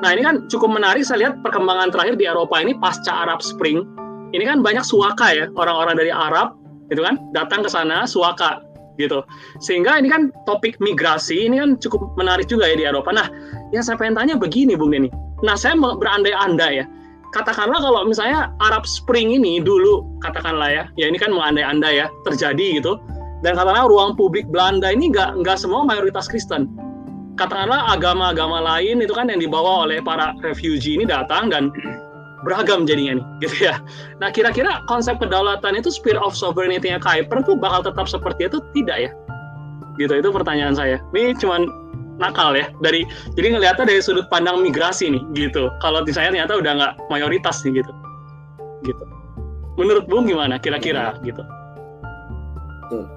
Nah ini kan cukup menarik saya lihat perkembangan terakhir di Eropa ini pasca Arab Spring. Ini kan banyak suaka ya orang-orang dari Arab gitu kan datang ke sana suaka gitu. Sehingga ini kan topik migrasi ini kan cukup menarik juga ya di Eropa. Nah yang saya pengen tanya begini Bung Denny. Nah saya berandai-andai ya katakanlah kalau misalnya Arab Spring ini dulu katakanlah ya ya ini kan mengandai-andai ya terjadi gitu dan katakanlah ruang publik Belanda ini nggak nggak semua mayoritas Kristen katakanlah agama-agama lain itu kan yang dibawa oleh para refugee ini datang dan beragam jadinya nih gitu ya. Nah kira-kira konsep kedaulatan itu spirit of sovereignty-nya Kuiper tuh bakal tetap seperti itu tidak ya? Gitu itu pertanyaan saya. Ini cuman nakal ya dari jadi ngelihatnya dari sudut pandang migrasi nih gitu. Kalau di saya ternyata udah nggak mayoritas nih gitu. Gitu. Menurut Bung gimana kira-kira gitu? Betul.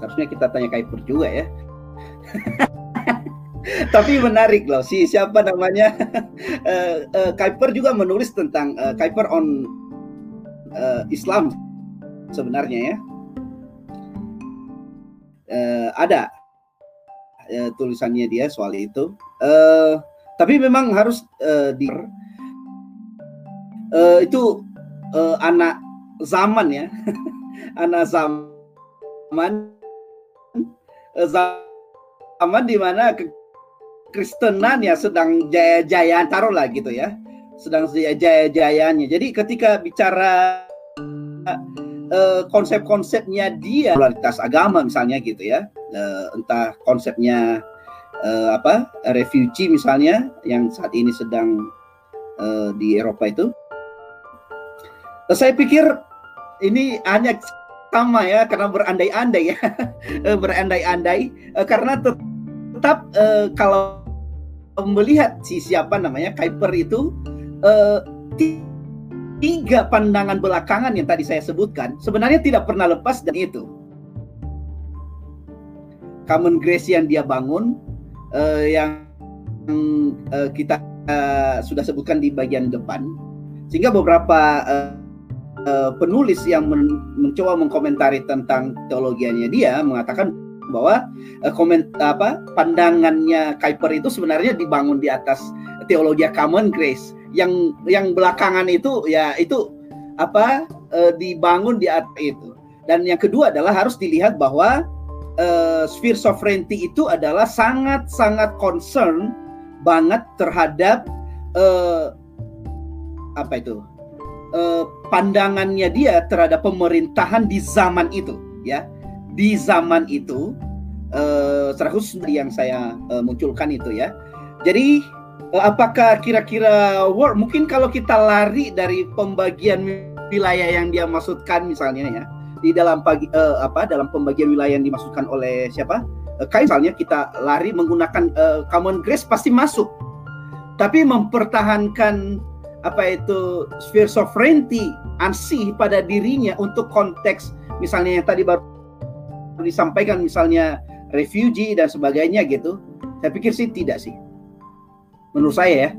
Seharusnya kita tanya Kuiper juga ya. Tapi menarik loh si siapa namanya uh, uh, Kuiper juga menulis tentang uh, Kuiper on uh, Islam sebenarnya ya. Uh, ada uh, tulisannya dia soal itu. Uh, tapi memang harus uh, di uh, itu uh, anak zaman ya, anak zaman zaman di mana Kristenan ya sedang jaya-jaya taruhlah gitu ya. Sedang jaya-jayanya jadi ketika bicara uh, konsep-konsepnya dia kualitas agama misalnya gitu ya. Uh, entah konsepnya uh, apa refugee misalnya yang saat ini sedang uh, di Eropa itu. Saya pikir ini hanya sama ya karena berandai-andai ya. Berandai-andai. Karena tetap kalau melihat si siapa namanya Kuiper itu uh, tiga pandangan belakangan yang tadi saya sebutkan sebenarnya tidak pernah lepas dari itu. Common grace yang dia bangun uh, yang uh, kita uh, sudah sebutkan di bagian depan sehingga beberapa uh, uh, penulis yang men mencoba mengkomentari tentang teologianya dia mengatakan bahwa uh, apa pandangannya Kuiper itu sebenarnya dibangun di atas teologi common grace. Yang yang belakangan itu ya itu apa uh, dibangun di atas itu. Dan yang kedua adalah harus dilihat bahwa uh, sphere sovereignty itu adalah sangat sangat concern banget terhadap uh, apa itu uh, pandangannya dia terhadap pemerintahan di zaman itu ya di zaman itu uh, secara khusus yang saya uh, munculkan itu ya. Jadi uh, apakah kira-kira work mungkin kalau kita lari dari pembagian wilayah yang dia maksudkan misalnya ya di dalam pagi uh, apa dalam pembagian wilayah yang dimaksudkan oleh siapa? Uh, kayak misalnya kita lari menggunakan uh, common grace pasti masuk. Tapi mempertahankan apa itu sphere sovereignty ansih pada dirinya untuk konteks misalnya yang tadi baru disampaikan misalnya refugee dan sebagainya gitu, saya pikir sih tidak sih. Menurut saya ya,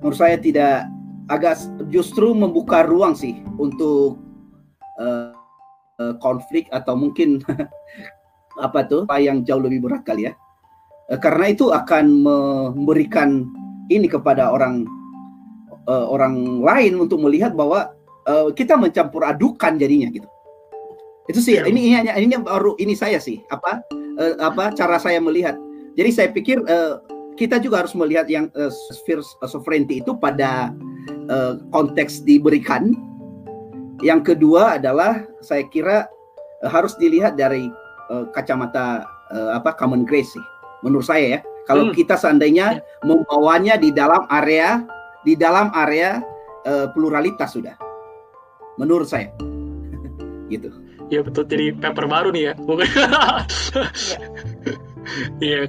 menurut saya tidak agak justru membuka ruang sih untuk uh, uh, konflik atau mungkin apa tuh apa yang jauh lebih berat kali ya. Uh, karena itu akan memberikan ini kepada orang uh, orang lain untuk melihat bahwa uh, kita mencampur adukan jadinya gitu. Itu sih ya. ini ini ini baru ini saya sih apa uh, apa cara saya melihat. Jadi saya pikir uh, kita juga harus melihat yang uh, sphere sovereignty itu pada uh, konteks diberikan. Yang kedua adalah saya kira uh, harus dilihat dari uh, kacamata uh, apa common grace sih. Menurut saya ya. Kalau hmm. kita seandainya ya. membawanya di dalam area di dalam area uh, pluralitas sudah. Menurut saya. gitu. Iya betul jadi paper baru nih ya. Iya.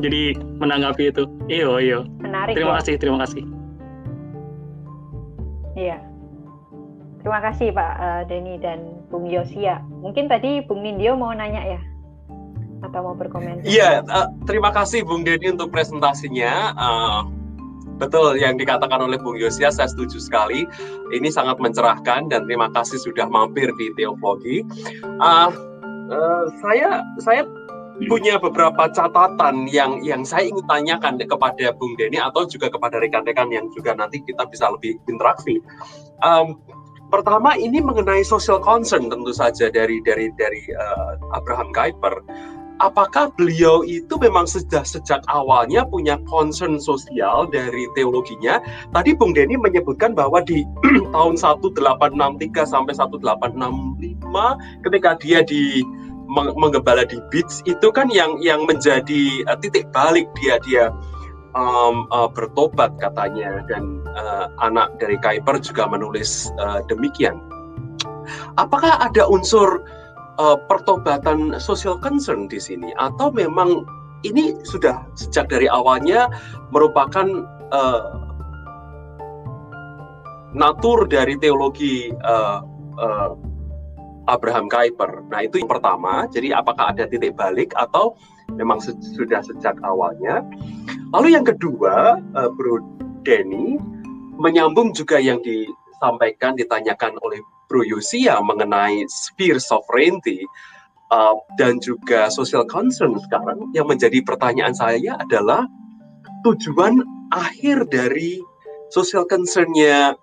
jadi menanggapi itu. Iyo iyo. Menarik. Terima ya? kasih terima kasih. Iya. Terima kasih Pak uh, Denny dan Bung Yosia. Mungkin tadi Bung Nindyo mau nanya ya? Atau mau berkomentar? Iya, uh, terima kasih Bung Denny untuk presentasinya. Uh, betul yang dikatakan oleh Bung Yosia, saya setuju sekali. Ini sangat mencerahkan dan terima kasih sudah mampir di Teologi. Uh, uh, saya saya punya beberapa catatan yang yang saya ingin tanyakan kepada Bung Denny atau juga kepada rekan-rekan yang juga nanti kita bisa lebih interaksi. Um, Pertama ini mengenai social concern tentu saja dari dari dari uh, Abraham Kuyper. Apakah beliau itu memang sejak sejak awalnya punya concern sosial dari teologinya? Tadi Bung Denny menyebutkan bahwa di tahun 1863 sampai 1865 ketika dia di menggembala di Beach itu kan yang yang menjadi uh, titik balik dia dia um, uh, bertobat katanya dan uh, anak dari Kuiper juga menulis uh, demikian. Apakah ada unsur uh, pertobatan social concern di sini atau memang ini sudah sejak dari awalnya merupakan uh, natur dari teologi uh, uh, Abraham Kuyper. Nah itu yang pertama. Jadi apakah ada titik balik atau memang se sudah sejak awalnya? Lalu yang kedua, uh, Bro Denny menyambung juga yang disampaikan ditanyakan oleh Bro Yosia mengenai sphere sovereignty uh, dan juga social concern sekarang yang menjadi pertanyaan saya adalah tujuan akhir dari social concernnya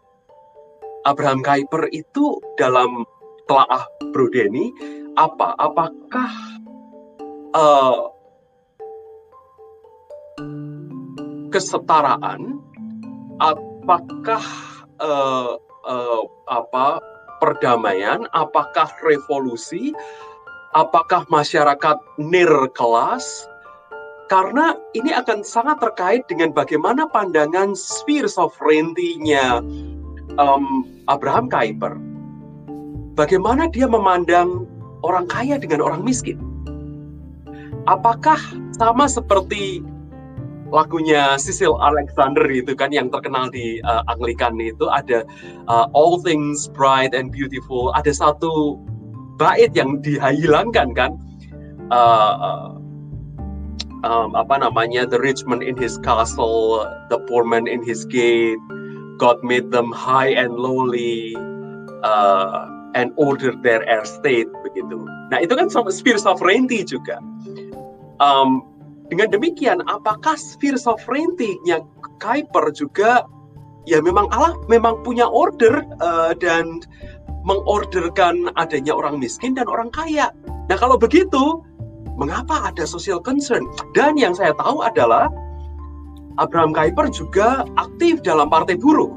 Abraham Kuyper itu dalam telaah Bro Denny apa? Apakah uh, kesetaraan? Apakah uh, uh, apa perdamaian? Apakah revolusi? Apakah masyarakat nir kelas? Karena ini akan sangat terkait dengan bagaimana pandangan sphere sovereignty-nya um, Abraham Kuyper bagaimana dia memandang orang kaya dengan orang miskin? Apakah sama seperti lagunya Cecil Alexander itu kan yang terkenal di uh, Anglikan itu ada uh, all things bright and beautiful ada satu bait yang dihilangkan kan uh, um, apa namanya the rich man in his castle the poor man in his gate God made them high and lowly uh, and order their air state begitu. Nah itu kan sphere sovereignty juga. Um, dengan demikian, apakah sphere sovereignty-nya Kuiper juga ya memang Allah memang punya order uh, dan mengorderkan adanya orang miskin dan orang kaya. Nah kalau begitu, mengapa ada social concern? Dan yang saya tahu adalah Abraham Kuyper juga aktif dalam partai buruh.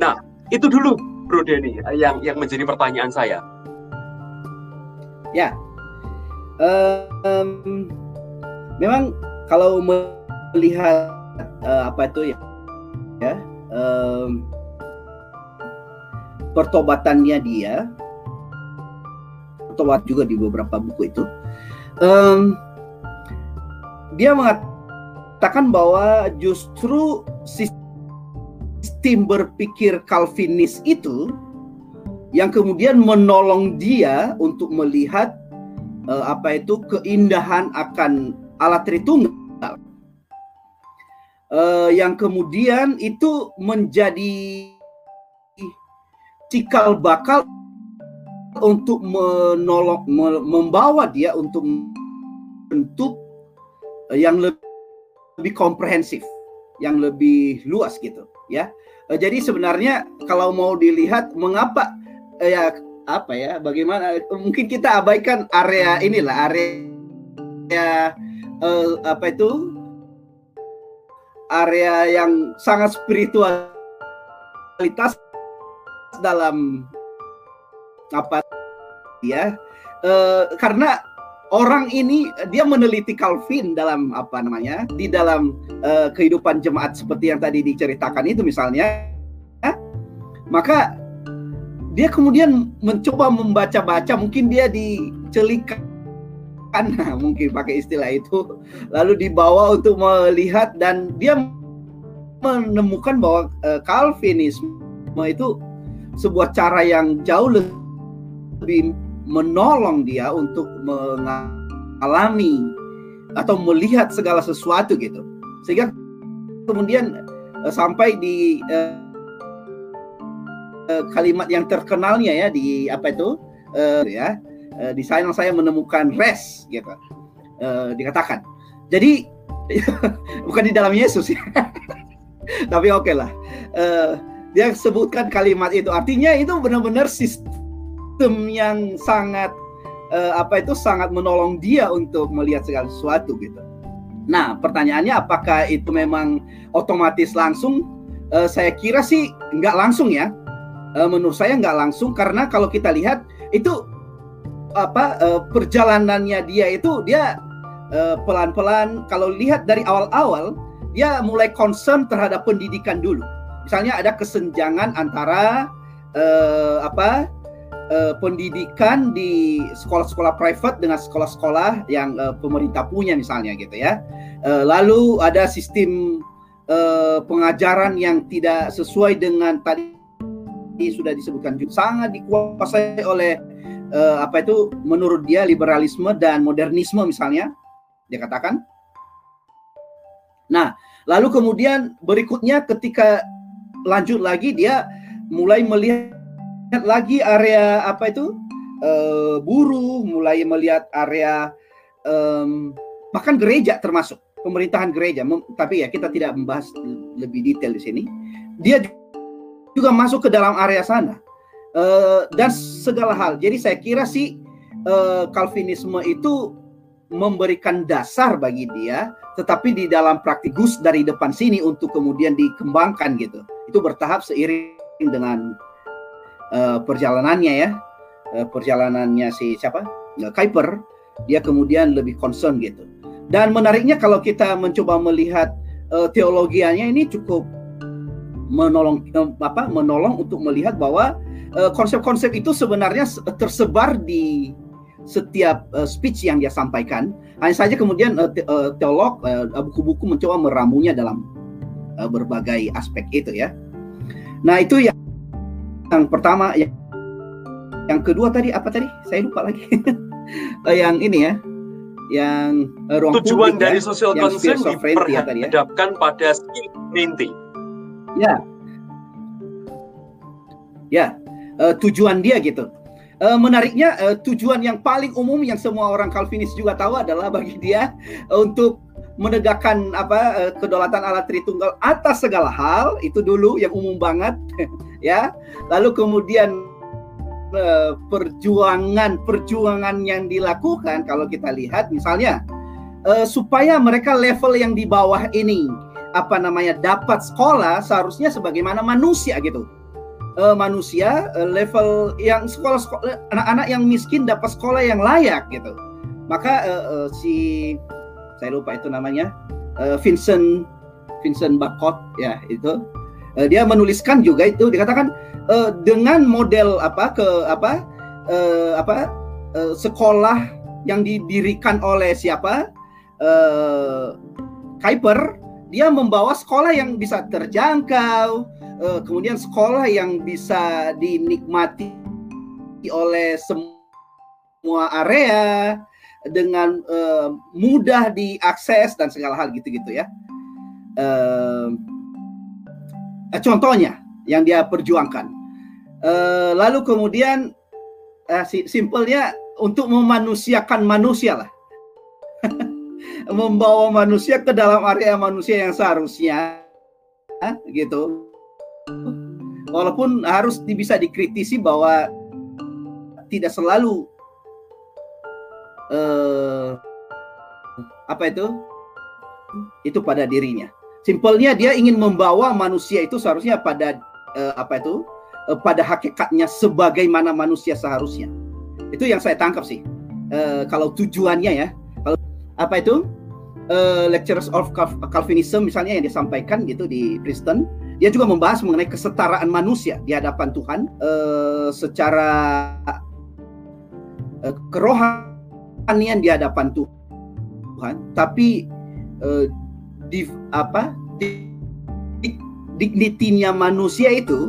Nah, itu dulu Bro Denny yang yang menjadi pertanyaan saya. Ya, um, memang kalau melihat uh, apa itu ya, ya um, pertobatannya dia, pertobat juga di beberapa buku itu, um, dia mengatakan bahwa justru sistem berpikir Calvinis itu yang kemudian menolong dia untuk melihat uh, apa itu keindahan akan Allah Tritunggal. Uh, yang kemudian itu menjadi cikal bakal untuk menolong membawa dia untuk bentuk yang lebih, lebih komprehensif, yang lebih luas gitu, ya. Jadi sebenarnya kalau mau dilihat mengapa ya apa ya bagaimana mungkin kita abaikan area inilah area uh, apa itu? Area yang sangat spiritualitas dalam apa ya uh, karena orang ini dia meneliti Calvin dalam apa namanya di dalam uh, kehidupan jemaat seperti yang tadi diceritakan itu misalnya ya, maka dia kemudian mencoba membaca-baca mungkin dia dicelikan nah, mungkin pakai istilah itu lalu dibawa untuk melihat dan dia menemukan bahwa uh, Calvinisme itu sebuah cara yang jauh lebih menolong dia untuk mengalami atau melihat segala sesuatu gitu. Sehingga kemudian uh, sampai di uh, uh, kalimat yang terkenalnya ya di apa itu uh, ya uh, di sana saya menemukan rest gitu. Uh, dikatakan. Jadi bukan di dalam Yesus ya. Tapi oke okay lah. Uh, dia sebutkan kalimat itu. Artinya itu benar-benar sistem yang sangat uh, apa itu sangat menolong dia untuk melihat segala sesuatu gitu. Nah pertanyaannya apakah itu memang otomatis langsung? Uh, saya kira sih nggak langsung ya uh, menurut saya nggak langsung karena kalau kita lihat itu apa uh, perjalanannya dia itu dia pelan-pelan uh, kalau lihat dari awal-awal dia mulai concern terhadap pendidikan dulu misalnya ada kesenjangan antara apa pendidikan di sekolah-sekolah private dengan sekolah-sekolah yang pemerintah punya misalnya gitu ya. Lalu ada sistem pengajaran yang tidak sesuai dengan tadi sudah disebutkan juga sangat dikuasai oleh uh, apa itu menurut dia liberalisme dan modernisme misalnya dia katakan. Nah, lalu kemudian berikutnya ketika lanjut lagi dia mulai melihat lagi area apa itu uh, buruh, mulai melihat area um, bahkan gereja termasuk pemerintahan gereja. Tapi ya kita tidak membahas lebih detail di sini. Dia juga masuk ke dalam area sana uh, dan segala hal. Jadi saya kira sih uh, Calvinisme itu memberikan dasar bagi dia, tetapi di dalam praktikus dari depan sini untuk kemudian dikembangkan gitu. Itu bertahap seiring dengan uh, perjalanannya ya, uh, perjalanannya si siapa? Kuiper, dia kemudian lebih concern gitu. Dan menariknya kalau kita mencoba melihat uh, teologianya ini cukup menolong uh, apa? Menolong untuk melihat bahwa konsep-konsep uh, itu sebenarnya tersebar di setiap uh, speech yang dia sampaikan. Hanya saja kemudian uh, te uh, teolog buku-buku uh, mencoba meramunya dalam uh, berbagai aspek itu ya. Nah itu yang, yang pertama yang yang kedua tadi apa tadi? Saya lupa lagi. uh, yang ini ya, yang uh, ruang tujuan publik, dari ya, social concern diperhadapkan ya, pada skill inti. Ya, ya. Uh, tujuan dia gitu. Uh, menariknya uh, tujuan yang paling umum yang semua orang Calvinis juga tahu adalah bagi dia uh, untuk menegakkan apa kedaulatan Allah Tritunggal atas segala hal itu dulu yang umum banget ya. Lalu kemudian uh, perjuangan perjuangan yang dilakukan kalau kita lihat misalnya supaya mereka level yang di bawah ini apa namanya dapat sekolah seharusnya sebagaimana manusia gitu. Uh, manusia uh, level yang sekolah anak-anak yang miskin dapat sekolah yang layak gitu. Maka uh, uh, si saya lupa itu namanya uh, Vincent Vincent Bacot ya itu. Uh, dia menuliskan juga itu dikatakan uh, dengan model apa ke apa uh, apa uh, sekolah yang didirikan oleh siapa? Uh, Kuiper dia membawa sekolah yang bisa terjangkau uh, kemudian sekolah yang bisa dinikmati oleh semua area dengan uh, mudah diakses dan segala hal gitu-gitu ya. Uh, contohnya yang dia perjuangkan. Lalu kemudian simpelnya untuk memanusiakan manusia lah. Membawa manusia ke dalam area manusia yang seharusnya gitu walaupun harus bisa dikritisi bahwa tidak selalu uh, apa itu itu pada dirinya. Simpelnya dia ingin membawa manusia itu seharusnya pada uh, apa itu uh, pada hakikatnya sebagaimana manusia seharusnya. Itu yang saya tangkap sih. Uh, kalau tujuannya ya, kalau apa itu uh, lectures of Calvinism misalnya yang disampaikan gitu di Princeton dia juga membahas mengenai kesetaraan manusia di hadapan Tuhan uh, secara uh, kerohanian di hadapan Tuhan, tapi uh, di apa di, dignitinya manusia itu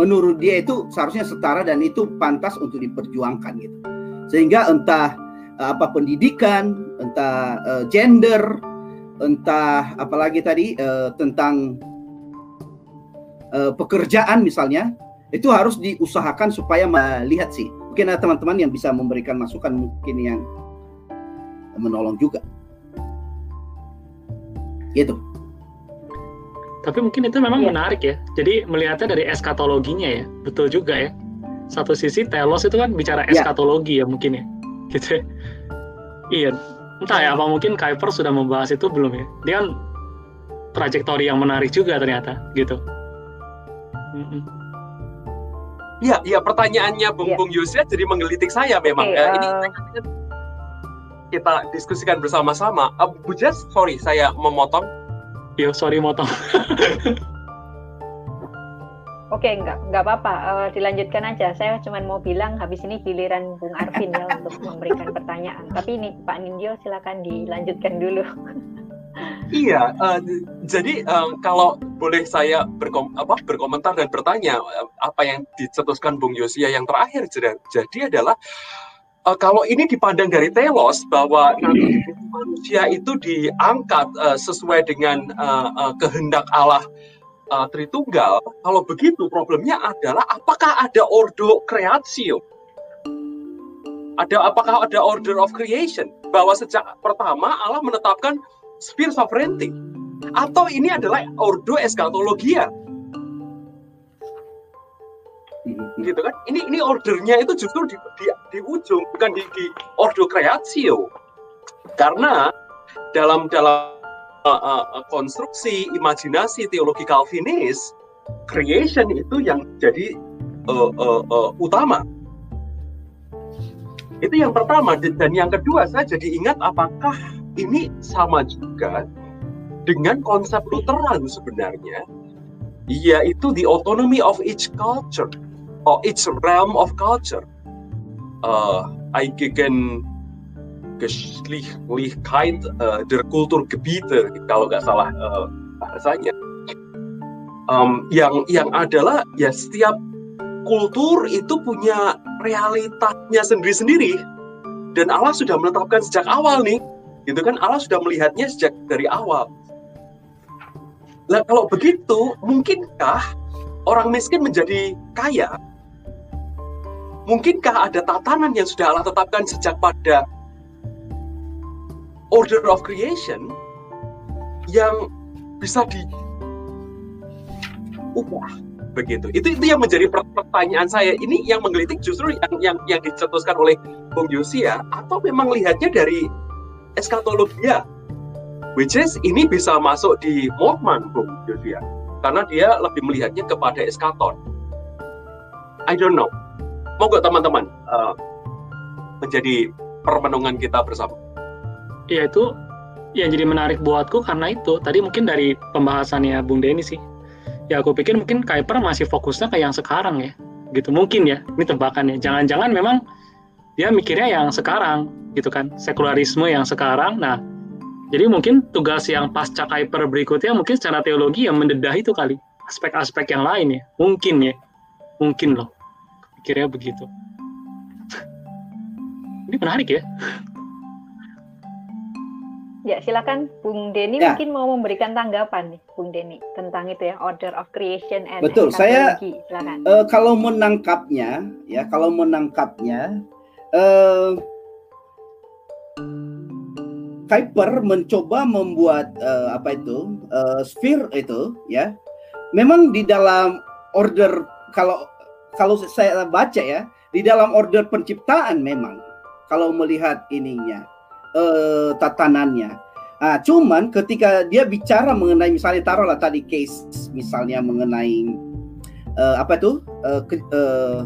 menurut dia itu seharusnya setara dan itu pantas untuk diperjuangkan gitu. Sehingga entah apa pendidikan, entah uh, gender, entah apalagi tadi uh, tentang uh, pekerjaan misalnya, itu harus diusahakan supaya melihat sih. Mungkin ada teman-teman yang bisa memberikan masukan mungkin yang menolong juga. Gitu. Tapi mungkin itu memang yeah. menarik ya. Jadi melihatnya dari eskatologinya ya, betul juga ya. Satu sisi telos itu kan bicara iya. eskatologi yeah. ya mungkin ya, gitu. Ya. Iya, entah ya apa mungkin Kuiper sudah membahas itu belum ya. Dia kan trajektori yang menarik juga ternyata, gitu. Iya, iya pertanyaannya Bung yeah. Bung Yusya jadi menggelitik saya memang. Okay, uh... Ini eh, kita diskusikan bersama-sama. Uh, Bu Jas, sorry saya memotong Yo, sorry motong. Oke, enggak, enggak apa-apa. Uh, dilanjutkan aja. Saya cuma mau bilang habis ini giliran Bung Arvin ya untuk memberikan pertanyaan. Tapi ini Pak Nindyo silakan dilanjutkan dulu. iya, uh, jadi uh, kalau boleh saya berkom apa, berkomentar dan bertanya apa yang dicetuskan Bung Yosia yang terakhir jadi adalah uh, kalau ini dipandang dari telos bahwa manusia itu diangkat uh, sesuai dengan uh, uh, kehendak Allah uh, Tritunggal, kalau begitu problemnya adalah apakah ada ordo creatio? Ada apakah ada order of creation? Bahwa sejak pertama Allah menetapkan sphere sovereignty. Atau ini adalah ordo eschatologia gitu kan? Ini ini ordernya itu justru di, di, di ujung bukan di, di ordo creatio. Karena dalam dalam uh, uh, konstruksi imajinasi teologi Calvinis creation itu yang jadi uh, uh, uh, utama itu yang pertama dan yang kedua saya jadi ingat apakah ini sama juga dengan konsep Lutheran sebenarnya yaitu the autonomy of each culture or its realm of culture. Uh, eigen Geschlichkeit uh, der Kulturgebiete kalau nggak salah uh, bahasanya. Um, yang yang adalah ya setiap kultur itu punya realitasnya sendiri-sendiri. Dan Allah sudah menetapkan sejak awal nih gitu kan? Allah sudah melihatnya sejak dari awal. Nah, kalau begitu, mungkinkah orang miskin menjadi kaya? Mungkinkah ada tatanan yang sudah Allah tetapkan sejak pada order of creation yang bisa diubah begitu. Itu itu yang menjadi pertanyaan saya. Ini yang menggelitik justru yang yang yang dicetuskan oleh Bung Yosia atau memang lihatnya dari eskatologia which is ini bisa masuk di Mormon Bung Yosia karena dia lebih melihatnya kepada eskaton. I don't know monggo teman-teman uh, menjadi permenungan kita bersama. Iya itu yang jadi menarik buatku karena itu tadi mungkin dari pembahasannya Bung Denny sih. Ya aku pikir mungkin Kuiper masih fokusnya ke yang sekarang ya. Gitu mungkin ya. Ini tebakannya. Jangan-jangan memang dia mikirnya yang sekarang gitu kan. Sekularisme yang sekarang. Nah, jadi mungkin tugas yang pasca Kuiper berikutnya mungkin secara teologi yang mendedah itu kali. Aspek-aspek yang lain ya. Mungkin ya. Mungkin loh pikirnya begitu. Ini menarik ya. Ya, silakan. Bung Denny ya. mungkin mau memberikan tanggapan nih, Bung Denny tentang itu ya order of creation and Betul, saya uh, kalau menangkapnya ya, kalau menangkapnya uh, Kuiper mencoba membuat uh, apa itu uh, sphere itu ya, memang di dalam order kalau kalau saya baca ya di dalam order penciptaan memang kalau melihat ininya eh, tatanannya. Nah, cuman ketika dia bicara mengenai misalnya taruhlah tadi case misalnya mengenai eh, apa itu eh, ke, eh,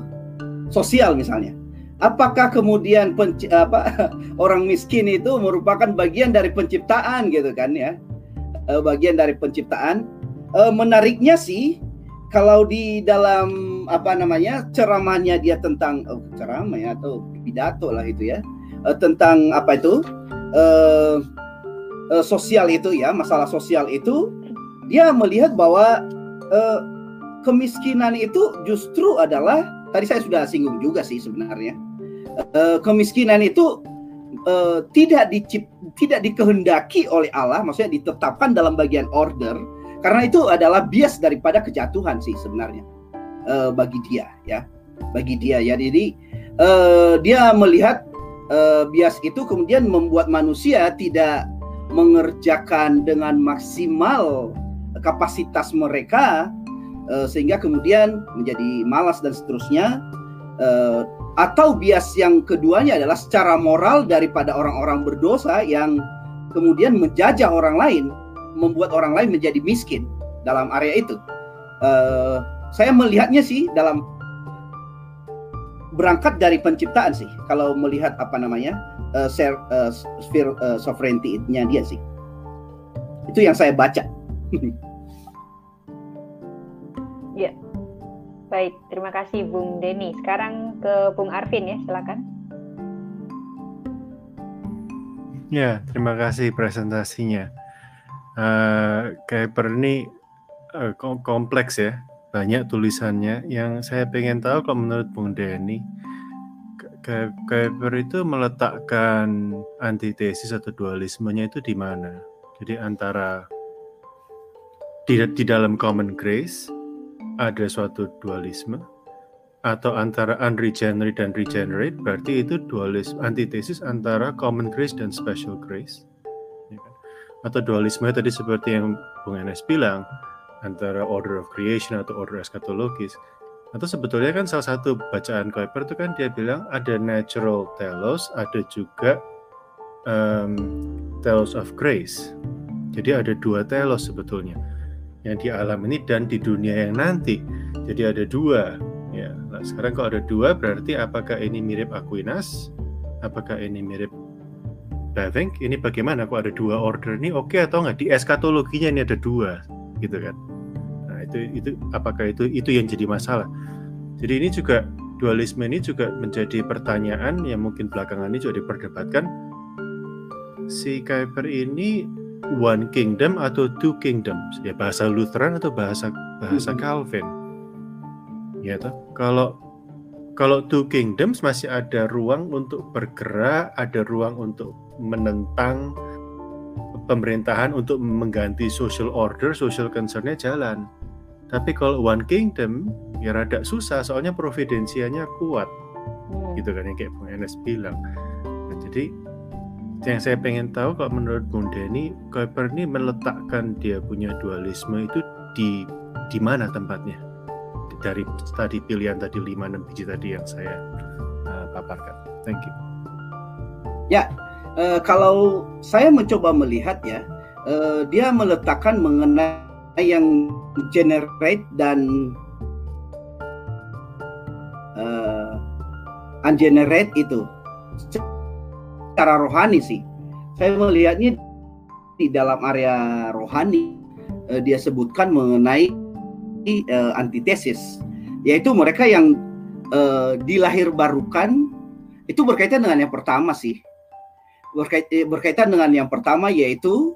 sosial misalnya. Apakah kemudian apa orang miskin itu merupakan bagian dari penciptaan gitu kan ya? Eh, bagian dari penciptaan. Eh, menariknya sih kalau di dalam apa namanya ceramahnya dia tentang oh, ceramah ya atau pidato lah itu ya uh, tentang apa itu? Uh, uh, sosial itu ya masalah sosial itu dia melihat bahwa uh, kemiskinan itu justru adalah tadi saya sudah singgung juga sih sebenarnya uh, kemiskinan itu uh, tidak dicip, tidak dikehendaki oleh Allah, maksudnya ditetapkan dalam bagian order karena itu adalah bias daripada kejatuhan sih sebenarnya uh, bagi dia ya bagi dia. Ya jadi uh, dia melihat uh, bias itu kemudian membuat manusia tidak mengerjakan dengan maksimal kapasitas mereka uh, sehingga kemudian menjadi malas dan seterusnya uh, atau bias yang keduanya adalah secara moral daripada orang-orang berdosa yang kemudian menjajah orang lain, membuat orang lain menjadi miskin dalam area itu. Uh, saya melihatnya sih dalam berangkat dari penciptaan sih. Kalau melihat apa namanya uh, share, uh, sphere uh, sovereignty-nya dia sih. Itu yang saya baca. ya, Baik, terima kasih Bung Denny. Sekarang ke Bung Arvin ya, silakan. Ya, terima kasih presentasinya. Uh, Kuiper ini uh, kompleks ya, banyak tulisannya. Yang saya pengen tahu kalau menurut Bung Denny, Kuiper itu meletakkan antitesis atau dualismenya itu di mana? Jadi antara di, di dalam common grace ada suatu dualisme atau antara unregenerate dan regenerate berarti itu dualisme antitesis antara common grace dan special grace ya kan? atau dualisme tadi seperti yang Bung Enes bilang antara order of creation atau order eschatologis atau sebetulnya kan salah satu bacaan Kuiper itu kan dia bilang ada natural telos ada juga um, telos of grace jadi ada dua telos sebetulnya yang di alam ini dan di dunia yang nanti. Jadi ada dua. Ya, nah sekarang kalau ada dua berarti apakah ini mirip Aquinas? Apakah ini mirip Bavinck? Ini bagaimana? Kok ada dua order ini? Oke okay atau nggak? Di eskatologinya ini ada dua, gitu kan? Itu itu apakah itu itu yang jadi masalah? Jadi ini juga dualisme ini juga menjadi pertanyaan yang mungkin belakangan ini juga diperdebatkan. Si Kuiper ini one kingdom atau two kingdoms? Ya bahasa Lutheran atau bahasa bahasa Calvin? Ya toh. Kalau kalau two kingdoms masih ada ruang untuk bergerak ada ruang untuk menentang pemerintahan untuk mengganti social order social concernnya jalan tapi kalau one kingdom ya rada susah soalnya providensianya kuat hmm. gitu kan yang kayak Bung Enes bilang nah, jadi yang saya pengen tahu kalau menurut Bung Denny, Kuiper ini meletakkan dia punya dualisme itu di di mana tempatnya dari tadi pilihan tadi 5 6 biji tadi yang saya uh, paparkan. Thank you. Ya, uh, kalau saya mencoba melihat ya, uh, dia meletakkan mengenai yang generate dan uh, ungenerate itu secara rohani sih. Saya melihatnya di dalam area rohani uh, dia sebutkan mengenai uh, antitesis, yaitu mereka yang uh, dilahir barukan itu berkaitan dengan yang pertama sih. Berkait, berkaitan dengan yang pertama yaitu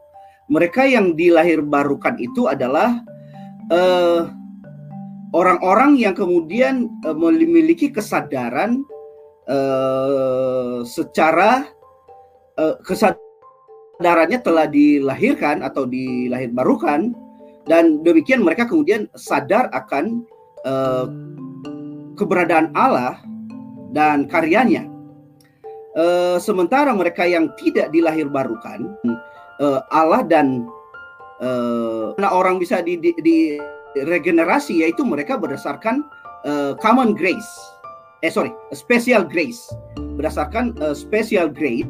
mereka yang dilahir barukan itu adalah orang-orang uh, yang kemudian uh, memiliki kesadaran uh, secara uh, kesadarannya telah dilahirkan atau dilahir barukan dan demikian mereka kemudian sadar akan uh, keberadaan Allah dan karyanya. Uh, sementara mereka yang tidak dilahir barukan uh, Allah dan uh, orang bisa di, di, di regenerasi yaitu mereka berdasarkan uh, common grace. Eh sorry, special grace. Berdasarkan uh, special grace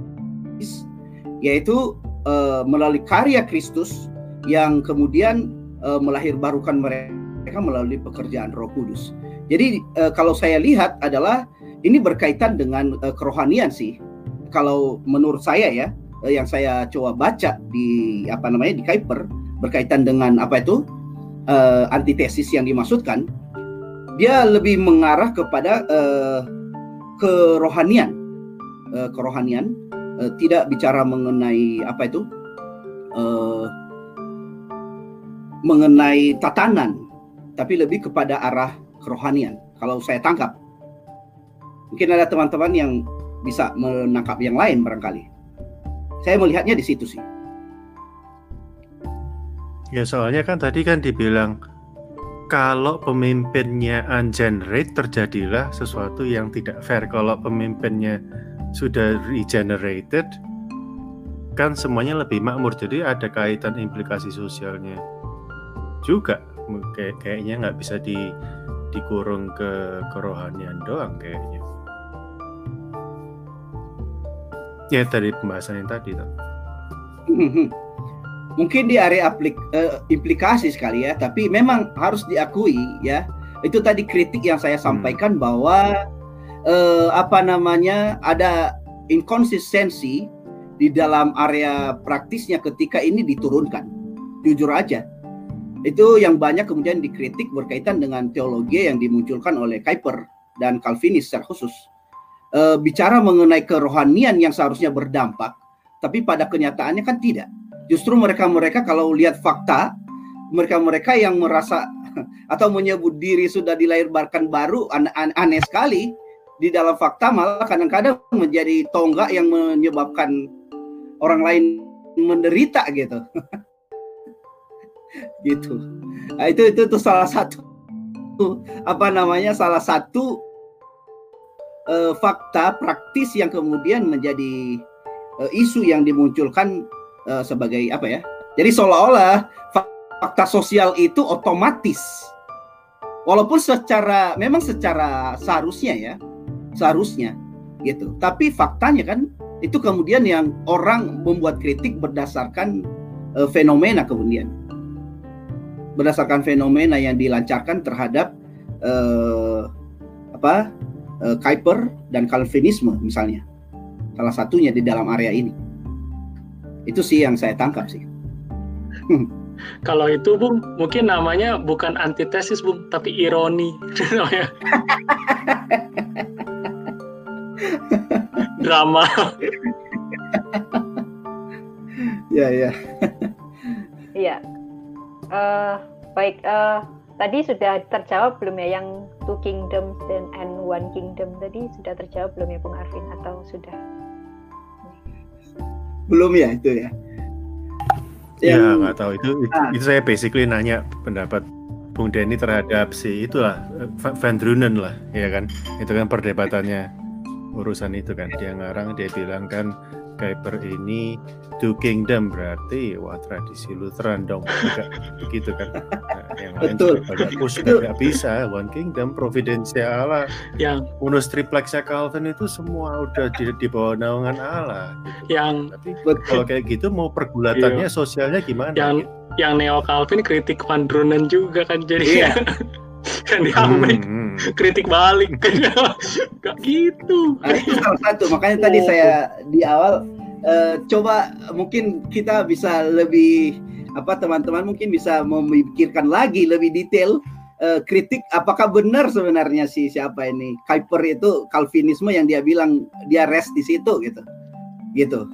yaitu uh, melalui karya Kristus yang kemudian uh, melahirbarukan mereka melalui pekerjaan Roh Kudus. Jadi uh, kalau saya lihat adalah ini berkaitan dengan uh, kerohanian sih. Kalau menurut saya ya uh, yang saya coba baca di apa namanya di Kuiper berkaitan dengan apa itu uh, antitesis yang dimaksudkan, dia lebih mengarah kepada uh, kerohanian, uh, kerohanian uh, tidak bicara mengenai apa itu uh, mengenai tatanan tapi lebih kepada arah kerohanian. Kalau saya tangkap, mungkin ada teman-teman yang bisa menangkap yang lain barangkali. Saya melihatnya di situ sih. Ya soalnya kan tadi kan dibilang kalau pemimpinnya ungenerate terjadilah sesuatu yang tidak fair. Kalau pemimpinnya sudah regenerated kan semuanya lebih makmur. Jadi ada kaitan implikasi sosialnya juga kayak kayaknya nggak bisa di dikurung ke kerohanian doang kayaknya ya tadi pembahasan yang tadi tuh mungkin di area aplik, uh, implikasi sekali ya tapi memang harus diakui ya itu tadi kritik yang saya hmm. sampaikan hmm. bahwa uh, apa namanya ada inkonsistensi di dalam area praktisnya ketika ini diturunkan jujur aja itu yang banyak kemudian dikritik berkaitan dengan teologi yang dimunculkan oleh Kuiper dan Calvinis secara khusus. E, bicara mengenai kerohanian yang seharusnya berdampak, tapi pada kenyataannya kan tidak. Justru mereka-mereka kalau lihat fakta, mereka-mereka yang merasa atau menyebut diri sudah dilahirkan baru aneh, aneh sekali di dalam fakta malah kadang-kadang menjadi tonggak yang menyebabkan orang lain menderita gitu. gitu. Nah, itu itu tuh salah satu apa namanya salah satu uh, fakta praktis yang kemudian menjadi uh, isu yang dimunculkan uh, sebagai apa ya? Jadi seolah-olah fakta sosial itu otomatis. Walaupun secara memang secara seharusnya ya seharusnya gitu. Tapi faktanya kan itu kemudian yang orang membuat kritik berdasarkan uh, fenomena kemudian. Berdasarkan fenomena yang dilancarkan terhadap uh, apa uh, Kuiper dan Calvinisme misalnya. Salah satunya di dalam area ini. Itu sih yang saya tangkap sih. Kalau itu bung mungkin namanya bukan antitesis bung tapi ironi. Drama. Ya ya. Iya. Uh, baik uh, tadi sudah terjawab belum ya yang two kingdoms dan and one kingdom? Tadi sudah terjawab belum ya Bung Arvin? Atau sudah? Belum ya itu ya? Ya nggak tahu. Itu ah. itu saya basically nanya pendapat Bung Denny terhadap si itulah Van Drunen lah ya kan? Itu kan perdebatannya urusan itu kan. Dia ngarang dia bilang kan Kuiper ini two kingdom berarti wah tradisi Lutheran dong juga begitu kan nah, yang lain Betul. juga pada sudah nggak bisa one kingdom providensial Allah yang unus triplexnya Calvin itu semua udah di, di bawah naungan Allah gitu. yang tapi kalau kayak gitu mau pergulatannya iya. sosialnya gimana yang gitu? yang neo Calvin kritik Van Drunen juga kan jadi iya. kan diambil hmm, hmm. kritik balik. Gak gitu. Nah, itu salah satu. Makanya tadi oh. saya di awal uh, coba mungkin kita bisa lebih apa teman-teman mungkin bisa memikirkan lagi lebih detail uh, kritik apakah benar sebenarnya si siapa ini. Kuiper itu Calvinisme yang dia bilang dia rest di situ gitu. Gitu.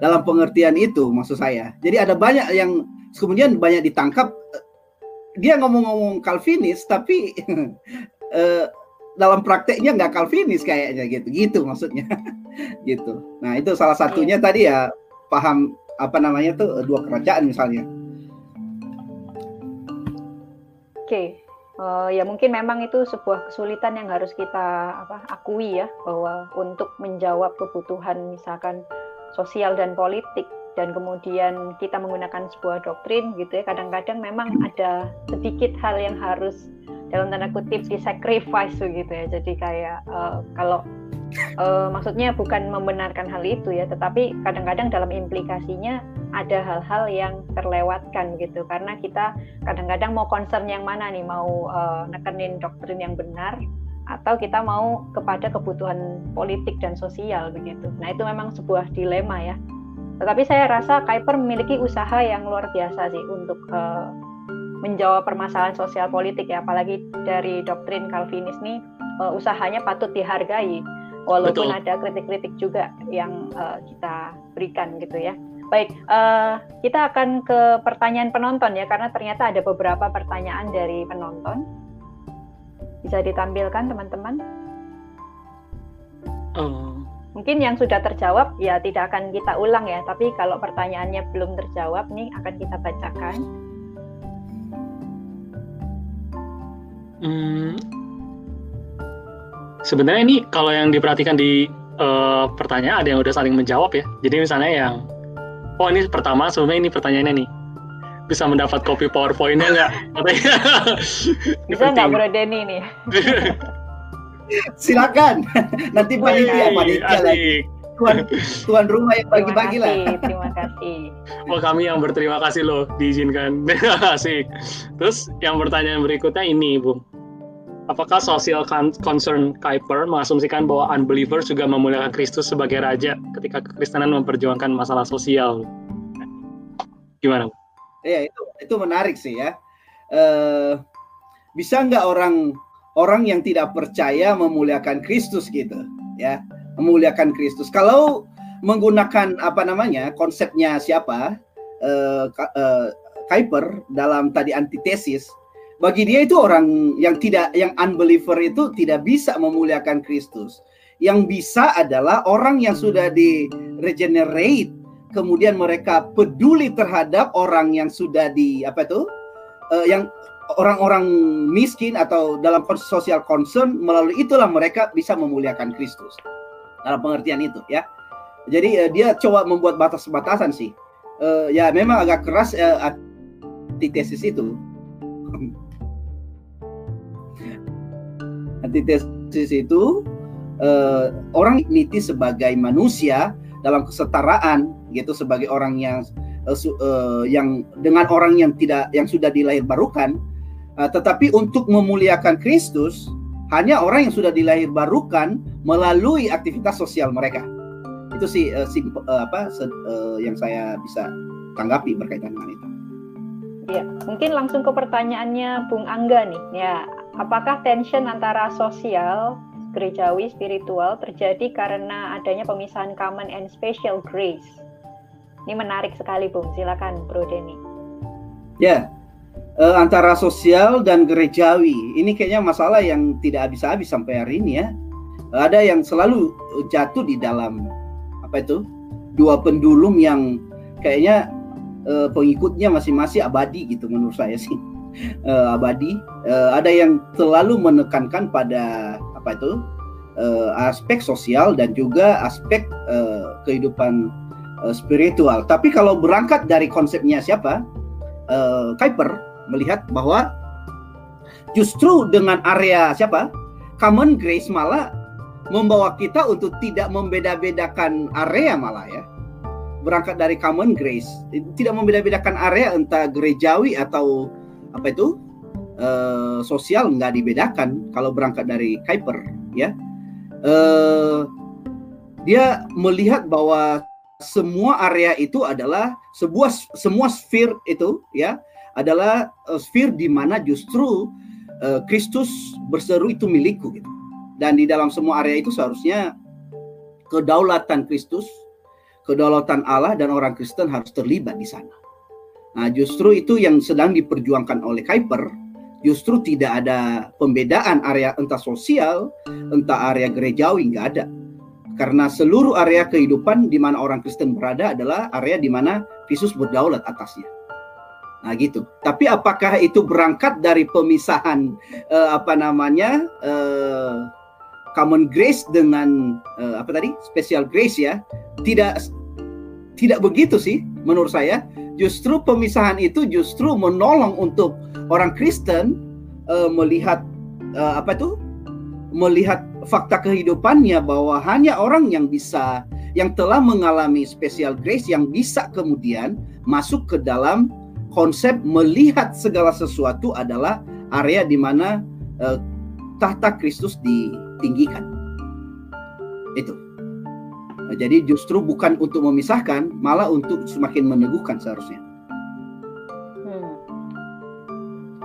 Dalam pengertian itu maksud saya. Jadi ada banyak yang kemudian banyak ditangkap. Dia ngomong-ngomong Calvinis tapi uh, dalam prakteknya nggak Calvinis kayaknya gitu gitu maksudnya gitu nah itu salah satunya yeah. tadi ya paham apa namanya tuh dua kerajaan misalnya oke okay. uh, eh, ya mungkin memang itu sebuah kesulitan yang harus kita apa akui ya bahwa untuk menjawab kebutuhan misalkan sosial dan politik dan kemudian kita menggunakan sebuah doktrin gitu ya kadang-kadang memang ada sedikit hal yang harus dalam tanda kutip disacrifice begitu ya jadi kayak uh, kalau uh, maksudnya bukan membenarkan hal itu ya tetapi kadang-kadang dalam implikasinya ada hal-hal yang terlewatkan gitu karena kita kadang-kadang mau concern yang mana nih mau uh, nekenin doktrin yang benar atau kita mau kepada kebutuhan politik dan sosial begitu. Nah, itu memang sebuah dilema ya. Tetapi saya rasa Kuiper memiliki usaha yang luar biasa sih untuk uh, menjawab permasalahan sosial politik ya, apalagi dari doktrin Calvinis ini uh, usahanya patut dihargai, walaupun Betul. ada kritik-kritik juga yang uh, kita berikan gitu ya. Baik, uh, kita akan ke pertanyaan penonton ya, karena ternyata ada beberapa pertanyaan dari penonton. Bisa ditampilkan teman-teman? Uh. Mungkin yang sudah terjawab ya tidak akan kita ulang ya, tapi kalau pertanyaannya belum terjawab nih akan kita bacakan. Hmm, sebenarnya ini kalau yang diperhatikan di uh, pertanyaan ada yang udah saling menjawab ya. Jadi misalnya yang oh ini pertama sebenarnya ini pertanyaannya nih bisa mendapat kopi powerpointnya nggak? bisa nggak Bro Denny nih? Silakan. Nanti panitia panitia lagi. Tuan, tuan rumah yang bagi-bagi lah. Terima kasih. Oh kami yang berterima kasih loh diizinkan. Asik. Terus yang pertanyaan berikutnya ini, Bu. Apakah social concern Kuiper mengasumsikan bahwa unbelievers juga memuliakan Kristus sebagai raja ketika kekristenan memperjuangkan masalah sosial? Gimana? Ya itu itu menarik sih ya. Uh, bisa nggak orang orang yang tidak percaya memuliakan Kristus gitu ya memuliakan Kristus. Kalau menggunakan apa namanya konsepnya siapa uh, uh, Kuiper dalam tadi antitesis bagi dia itu orang yang tidak yang unbeliever itu tidak bisa memuliakan Kristus. Yang bisa adalah orang yang sudah di regenerate kemudian mereka peduli terhadap orang yang sudah di apa itu uh, yang orang-orang miskin atau dalam social concern melalui itulah mereka bisa memuliakan Kristus. Dalam pengertian itu ya. Jadi uh, dia coba membuat batas-batasan sih. Uh, ya memang agak keras uh, antitesis itu. Antitesis itu uh, orang dignity sebagai manusia dalam kesetaraan gitu sebagai orang yang uh, uh, yang dengan orang yang tidak yang sudah dilahir barukan tetapi untuk memuliakan Kristus hanya orang yang sudah dilahir barukan melalui aktivitas sosial mereka itu sih uh, simple, uh, apa uh, yang saya bisa tanggapi berkaitan dengan itu. Ya, mungkin langsung ke pertanyaannya Bung Angga nih. Ya, Apakah tension antara sosial, gerejawi, spiritual terjadi karena adanya pemisahan common and special grace? Ini menarik sekali, Bung. Silakan, Bro Denny. Ya, uh, antara sosial dan gerejawi. Ini kayaknya masalah yang tidak habis-habis sampai hari ini ya. Ada yang selalu jatuh di dalam apa itu dua pendulum yang kayaknya uh, pengikutnya masing-masing abadi gitu menurut saya sih uh, abadi. Uh, ada yang selalu menekankan pada apa itu uh, aspek sosial dan juga aspek uh, kehidupan uh, spiritual. Tapi kalau berangkat dari konsepnya siapa, uh, Kuiper melihat bahwa justru dengan area siapa, common grace malah membawa kita untuk tidak membeda-bedakan area malah ya. Berangkat dari common grace tidak membeda-bedakan area entah gerejawi atau apa itu uh, sosial nggak dibedakan kalau berangkat dari Kuiper ya. Uh, dia melihat bahwa semua area itu adalah sebuah semua sphere itu ya adalah uh, sphere di mana justru uh, Kristus berseru itu milikku gitu dan di dalam semua area itu seharusnya kedaulatan Kristus kedaulatan Allah dan orang Kristen harus terlibat di sana Nah, justru itu yang sedang diperjuangkan oleh Kuiper. Justru tidak ada pembedaan area entah sosial, entah area gerejawi, nggak ada. Karena seluruh area kehidupan di mana orang Kristen berada adalah area di mana Kristus berdaulat atasnya. Nah gitu. Tapi apakah itu berangkat dari pemisahan uh, apa namanya uh, common grace dengan uh, apa tadi special grace ya? Tidak tidak begitu sih menurut saya justru pemisahan itu justru menolong untuk orang Kristen uh, melihat uh, apa itu melihat fakta kehidupannya bahwa hanya orang yang bisa yang telah mengalami special grace yang bisa kemudian masuk ke dalam konsep melihat segala sesuatu adalah area di mana uh, tahta Kristus ditinggikan. Itu. Nah, jadi justru bukan untuk memisahkan, malah untuk semakin meneguhkan seharusnya. Hmm.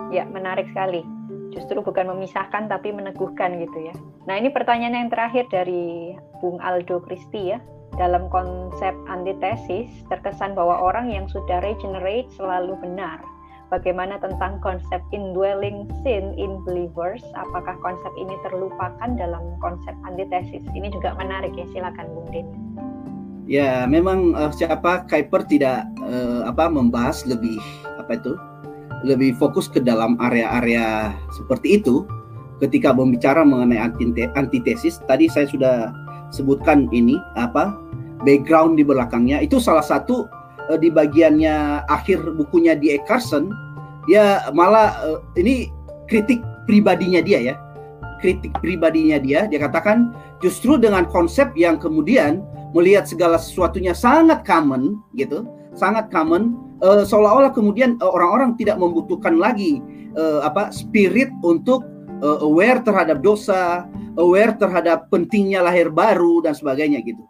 Ya, menarik sekali. Justru bukan memisahkan tapi meneguhkan gitu ya. Nah ini pertanyaan yang terakhir dari Bung Aldo Kristi ya. Dalam konsep antitesis terkesan bahwa orang yang sudah regenerate selalu benar. Bagaimana tentang konsep indwelling sin in believers? Apakah konsep ini terlupakan dalam konsep antitesis? Ini juga menarik ya, silakan Bung Denny. Ya, memang uh, siapa Kuiper tidak uh, apa membahas lebih apa itu lebih fokus ke dalam area-area seperti itu ketika berbicara mengenai antitesis. Tadi saya sudah sebutkan ini apa background di belakangnya. Itu salah satu uh, di bagiannya akhir bukunya di Carson. Dia malah uh, ini kritik pribadinya dia ya. Kritik pribadinya dia dia katakan justru dengan konsep yang kemudian melihat segala sesuatunya sangat common gitu sangat common uh, seolah-olah kemudian orang-orang uh, tidak membutuhkan lagi uh, apa spirit untuk uh, aware terhadap dosa aware terhadap pentingnya lahir baru dan sebagainya gitu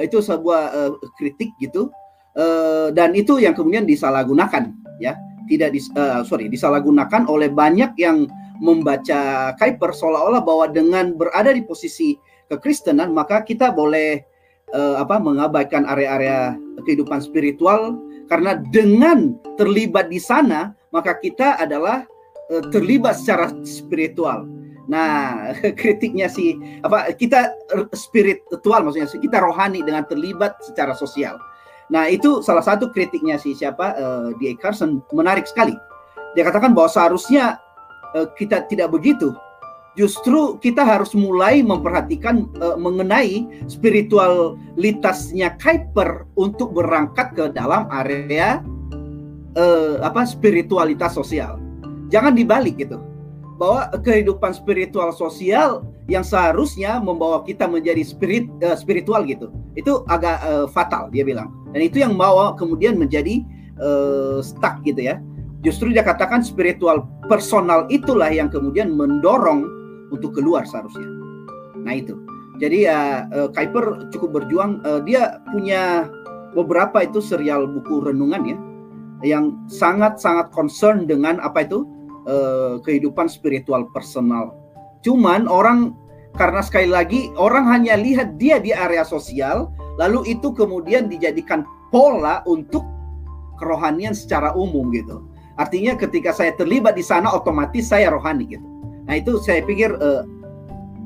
itu sebuah uh, kritik gitu. Uh, dan itu yang kemudian disalahgunakan ya. Tidak dis, uh, sorry disalahgunakan oleh banyak yang membaca Kuiper seolah-olah bahwa dengan berada di posisi kekristenan maka kita boleh uh, apa mengabaikan area-area kehidupan spiritual. Karena dengan terlibat di sana maka kita adalah uh, terlibat secara spiritual Nah, kritiknya sih apa kita spiritual maksudnya kita rohani dengan terlibat secara sosial. Nah, itu salah satu kritiknya si siapa uh, D. Carson menarik sekali. Dia katakan bahwa seharusnya uh, kita tidak begitu. Justru kita harus mulai memperhatikan uh, mengenai spiritualitasnya Kuiper untuk berangkat ke dalam area uh, apa spiritualitas sosial. Jangan dibalik gitu bahwa kehidupan spiritual sosial yang seharusnya membawa kita menjadi spirit uh, spiritual gitu. Itu agak uh, fatal dia bilang. Dan itu yang bawa kemudian menjadi uh, stuck gitu ya. Justru dia katakan spiritual personal itulah yang kemudian mendorong untuk keluar seharusnya. Nah itu. Jadi ya uh, Kuiper cukup berjuang. Uh, dia punya beberapa itu serial buku renungan ya yang sangat sangat concern dengan apa itu uh, kehidupan spiritual personal. Cuman orang karena sekali lagi orang hanya lihat dia di area sosial, lalu itu kemudian dijadikan pola untuk kerohanian secara umum gitu. Artinya ketika saya terlibat di sana otomatis saya rohani gitu. Nah itu saya pikir uh,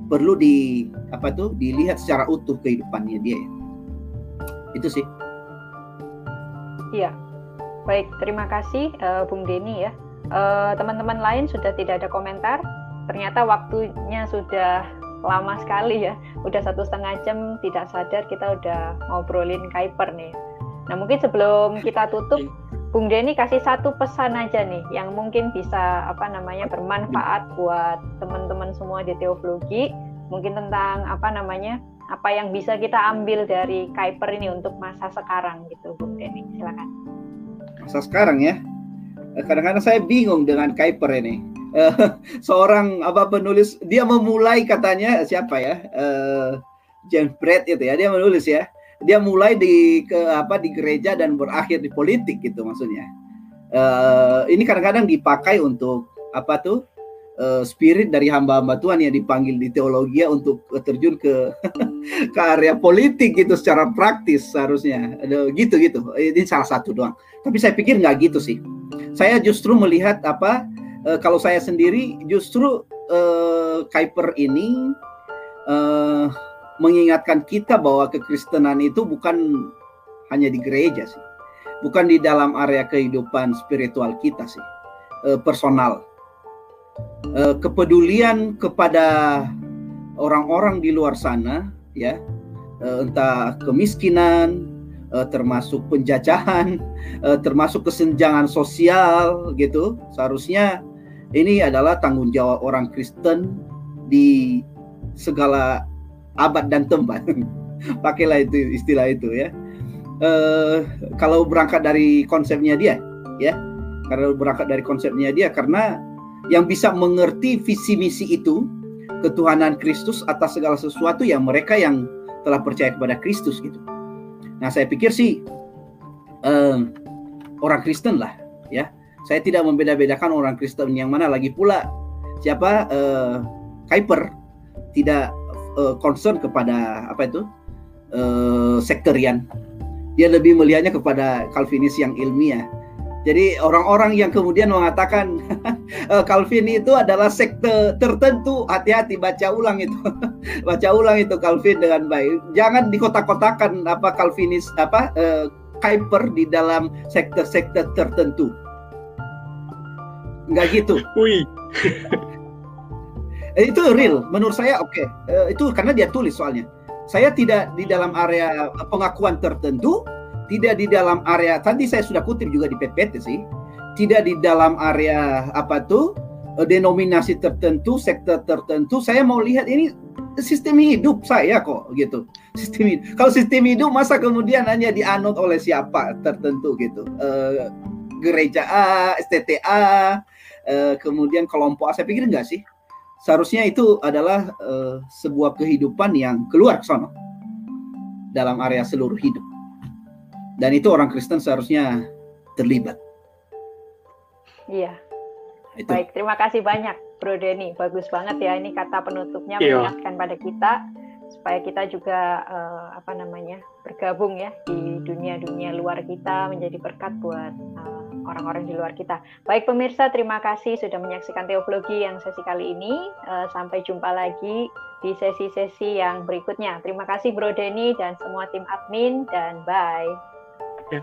perlu di apa tuh dilihat secara utuh kehidupannya dia. Itu sih. Iya. Baik, terima kasih uh, Bung Denny ya Eh, teman-teman uh, lain sudah tidak ada komentar. Ternyata waktunya sudah lama sekali ya, udah satu setengah jam tidak sadar kita udah ngobrolin Kuiper nih. Nah mungkin sebelum kita tutup, Bung Denny kasih satu pesan aja nih yang mungkin bisa apa namanya bermanfaat buat teman-teman semua di teologi, mungkin tentang apa namanya apa yang bisa kita ambil dari Kuiper ini untuk masa sekarang gitu, Bung Denny, silakan. Masa sekarang ya, kadang-kadang saya bingung dengan Kuiper ini. Uh, seorang apa penulis dia memulai katanya siapa ya? Uh, James Brett itu ya dia menulis ya. Dia mulai di ke apa di gereja dan berakhir di politik gitu maksudnya. Uh, ini kadang-kadang dipakai untuk apa tuh uh, spirit dari hamba-hamba Tuhan yang dipanggil di teologi untuk terjun ke ke area politik gitu secara praktis seharusnya. Gitu gitu ini salah satu doang. Tapi saya pikir nggak gitu sih. Saya justru melihat apa uh, kalau saya sendiri justru uh, Kuiper ini uh, mengingatkan kita bahwa kekristenan itu bukan hanya di gereja sih, bukan di dalam area kehidupan spiritual kita sih, uh, personal. Uh, kepedulian kepada orang-orang di luar sana, ya, uh, entah kemiskinan, uh, termasuk penjajahan, uh, termasuk kesenjangan sosial gitu. Seharusnya ini adalah tanggung jawab orang Kristen di segala abad dan tempat. Pakailah itu istilah itu ya. Uh, kalau berangkat dari konsepnya dia, ya, karena berangkat dari konsepnya dia, karena yang bisa mengerti visi misi itu ketuhanan Kristus atas segala sesuatu yang mereka yang telah percaya kepada Kristus gitu. Nah, saya pikir sih um, orang Kristen lah, ya. Saya tidak membeda-bedakan orang Kristen yang mana lagi pula siapa uh, Kuiper tidak uh, concern kepada apa itu uh, sekterian. Dia lebih melihatnya kepada Calvinis yang ilmiah. Jadi orang-orang yang kemudian mengatakan eh, Calvin itu adalah sekte tertentu, hati-hati baca ulang itu. baca ulang itu Calvin dengan baik. Jangan dikotak-kotakan apa Calvinis apa uh, Kuiper di dalam sekte-sekte tertentu. Enggak gitu. Wih. itu real menurut saya oke. Okay. Uh, itu karena dia tulis soalnya. Saya tidak di dalam area pengakuan tertentu, tidak di dalam area tadi saya sudah kutip juga di PPT sih. Tidak di dalam area apa tuh eh, denominasi tertentu sektor tertentu. Saya mau lihat ini sistem hidup saya kok gitu. Sistem hidup. kalau sistem hidup masa kemudian hanya dianut oleh siapa tertentu gitu. Uh, gereja A STTA uh, eh, kemudian kelompok A. Saya pikir enggak sih? Seharusnya itu adalah uh, sebuah kehidupan yang keluar ke sana. Dalam area seluruh hidup dan itu orang Kristen seharusnya terlibat. Iya. Itu. Baik, terima kasih banyak Bro Denny. Bagus banget ya ini kata penutupnya iya. mengingatkan pada kita supaya kita juga uh, apa namanya bergabung ya di dunia-dunia luar kita menjadi berkat buat uh, orang-orang di luar kita. Baik pemirsa, terima kasih sudah menyaksikan teologi yang sesi kali ini. Uh, sampai jumpa lagi di sesi-sesi yang berikutnya. Terima kasih Bro Denny dan semua tim admin dan bye. Yeah.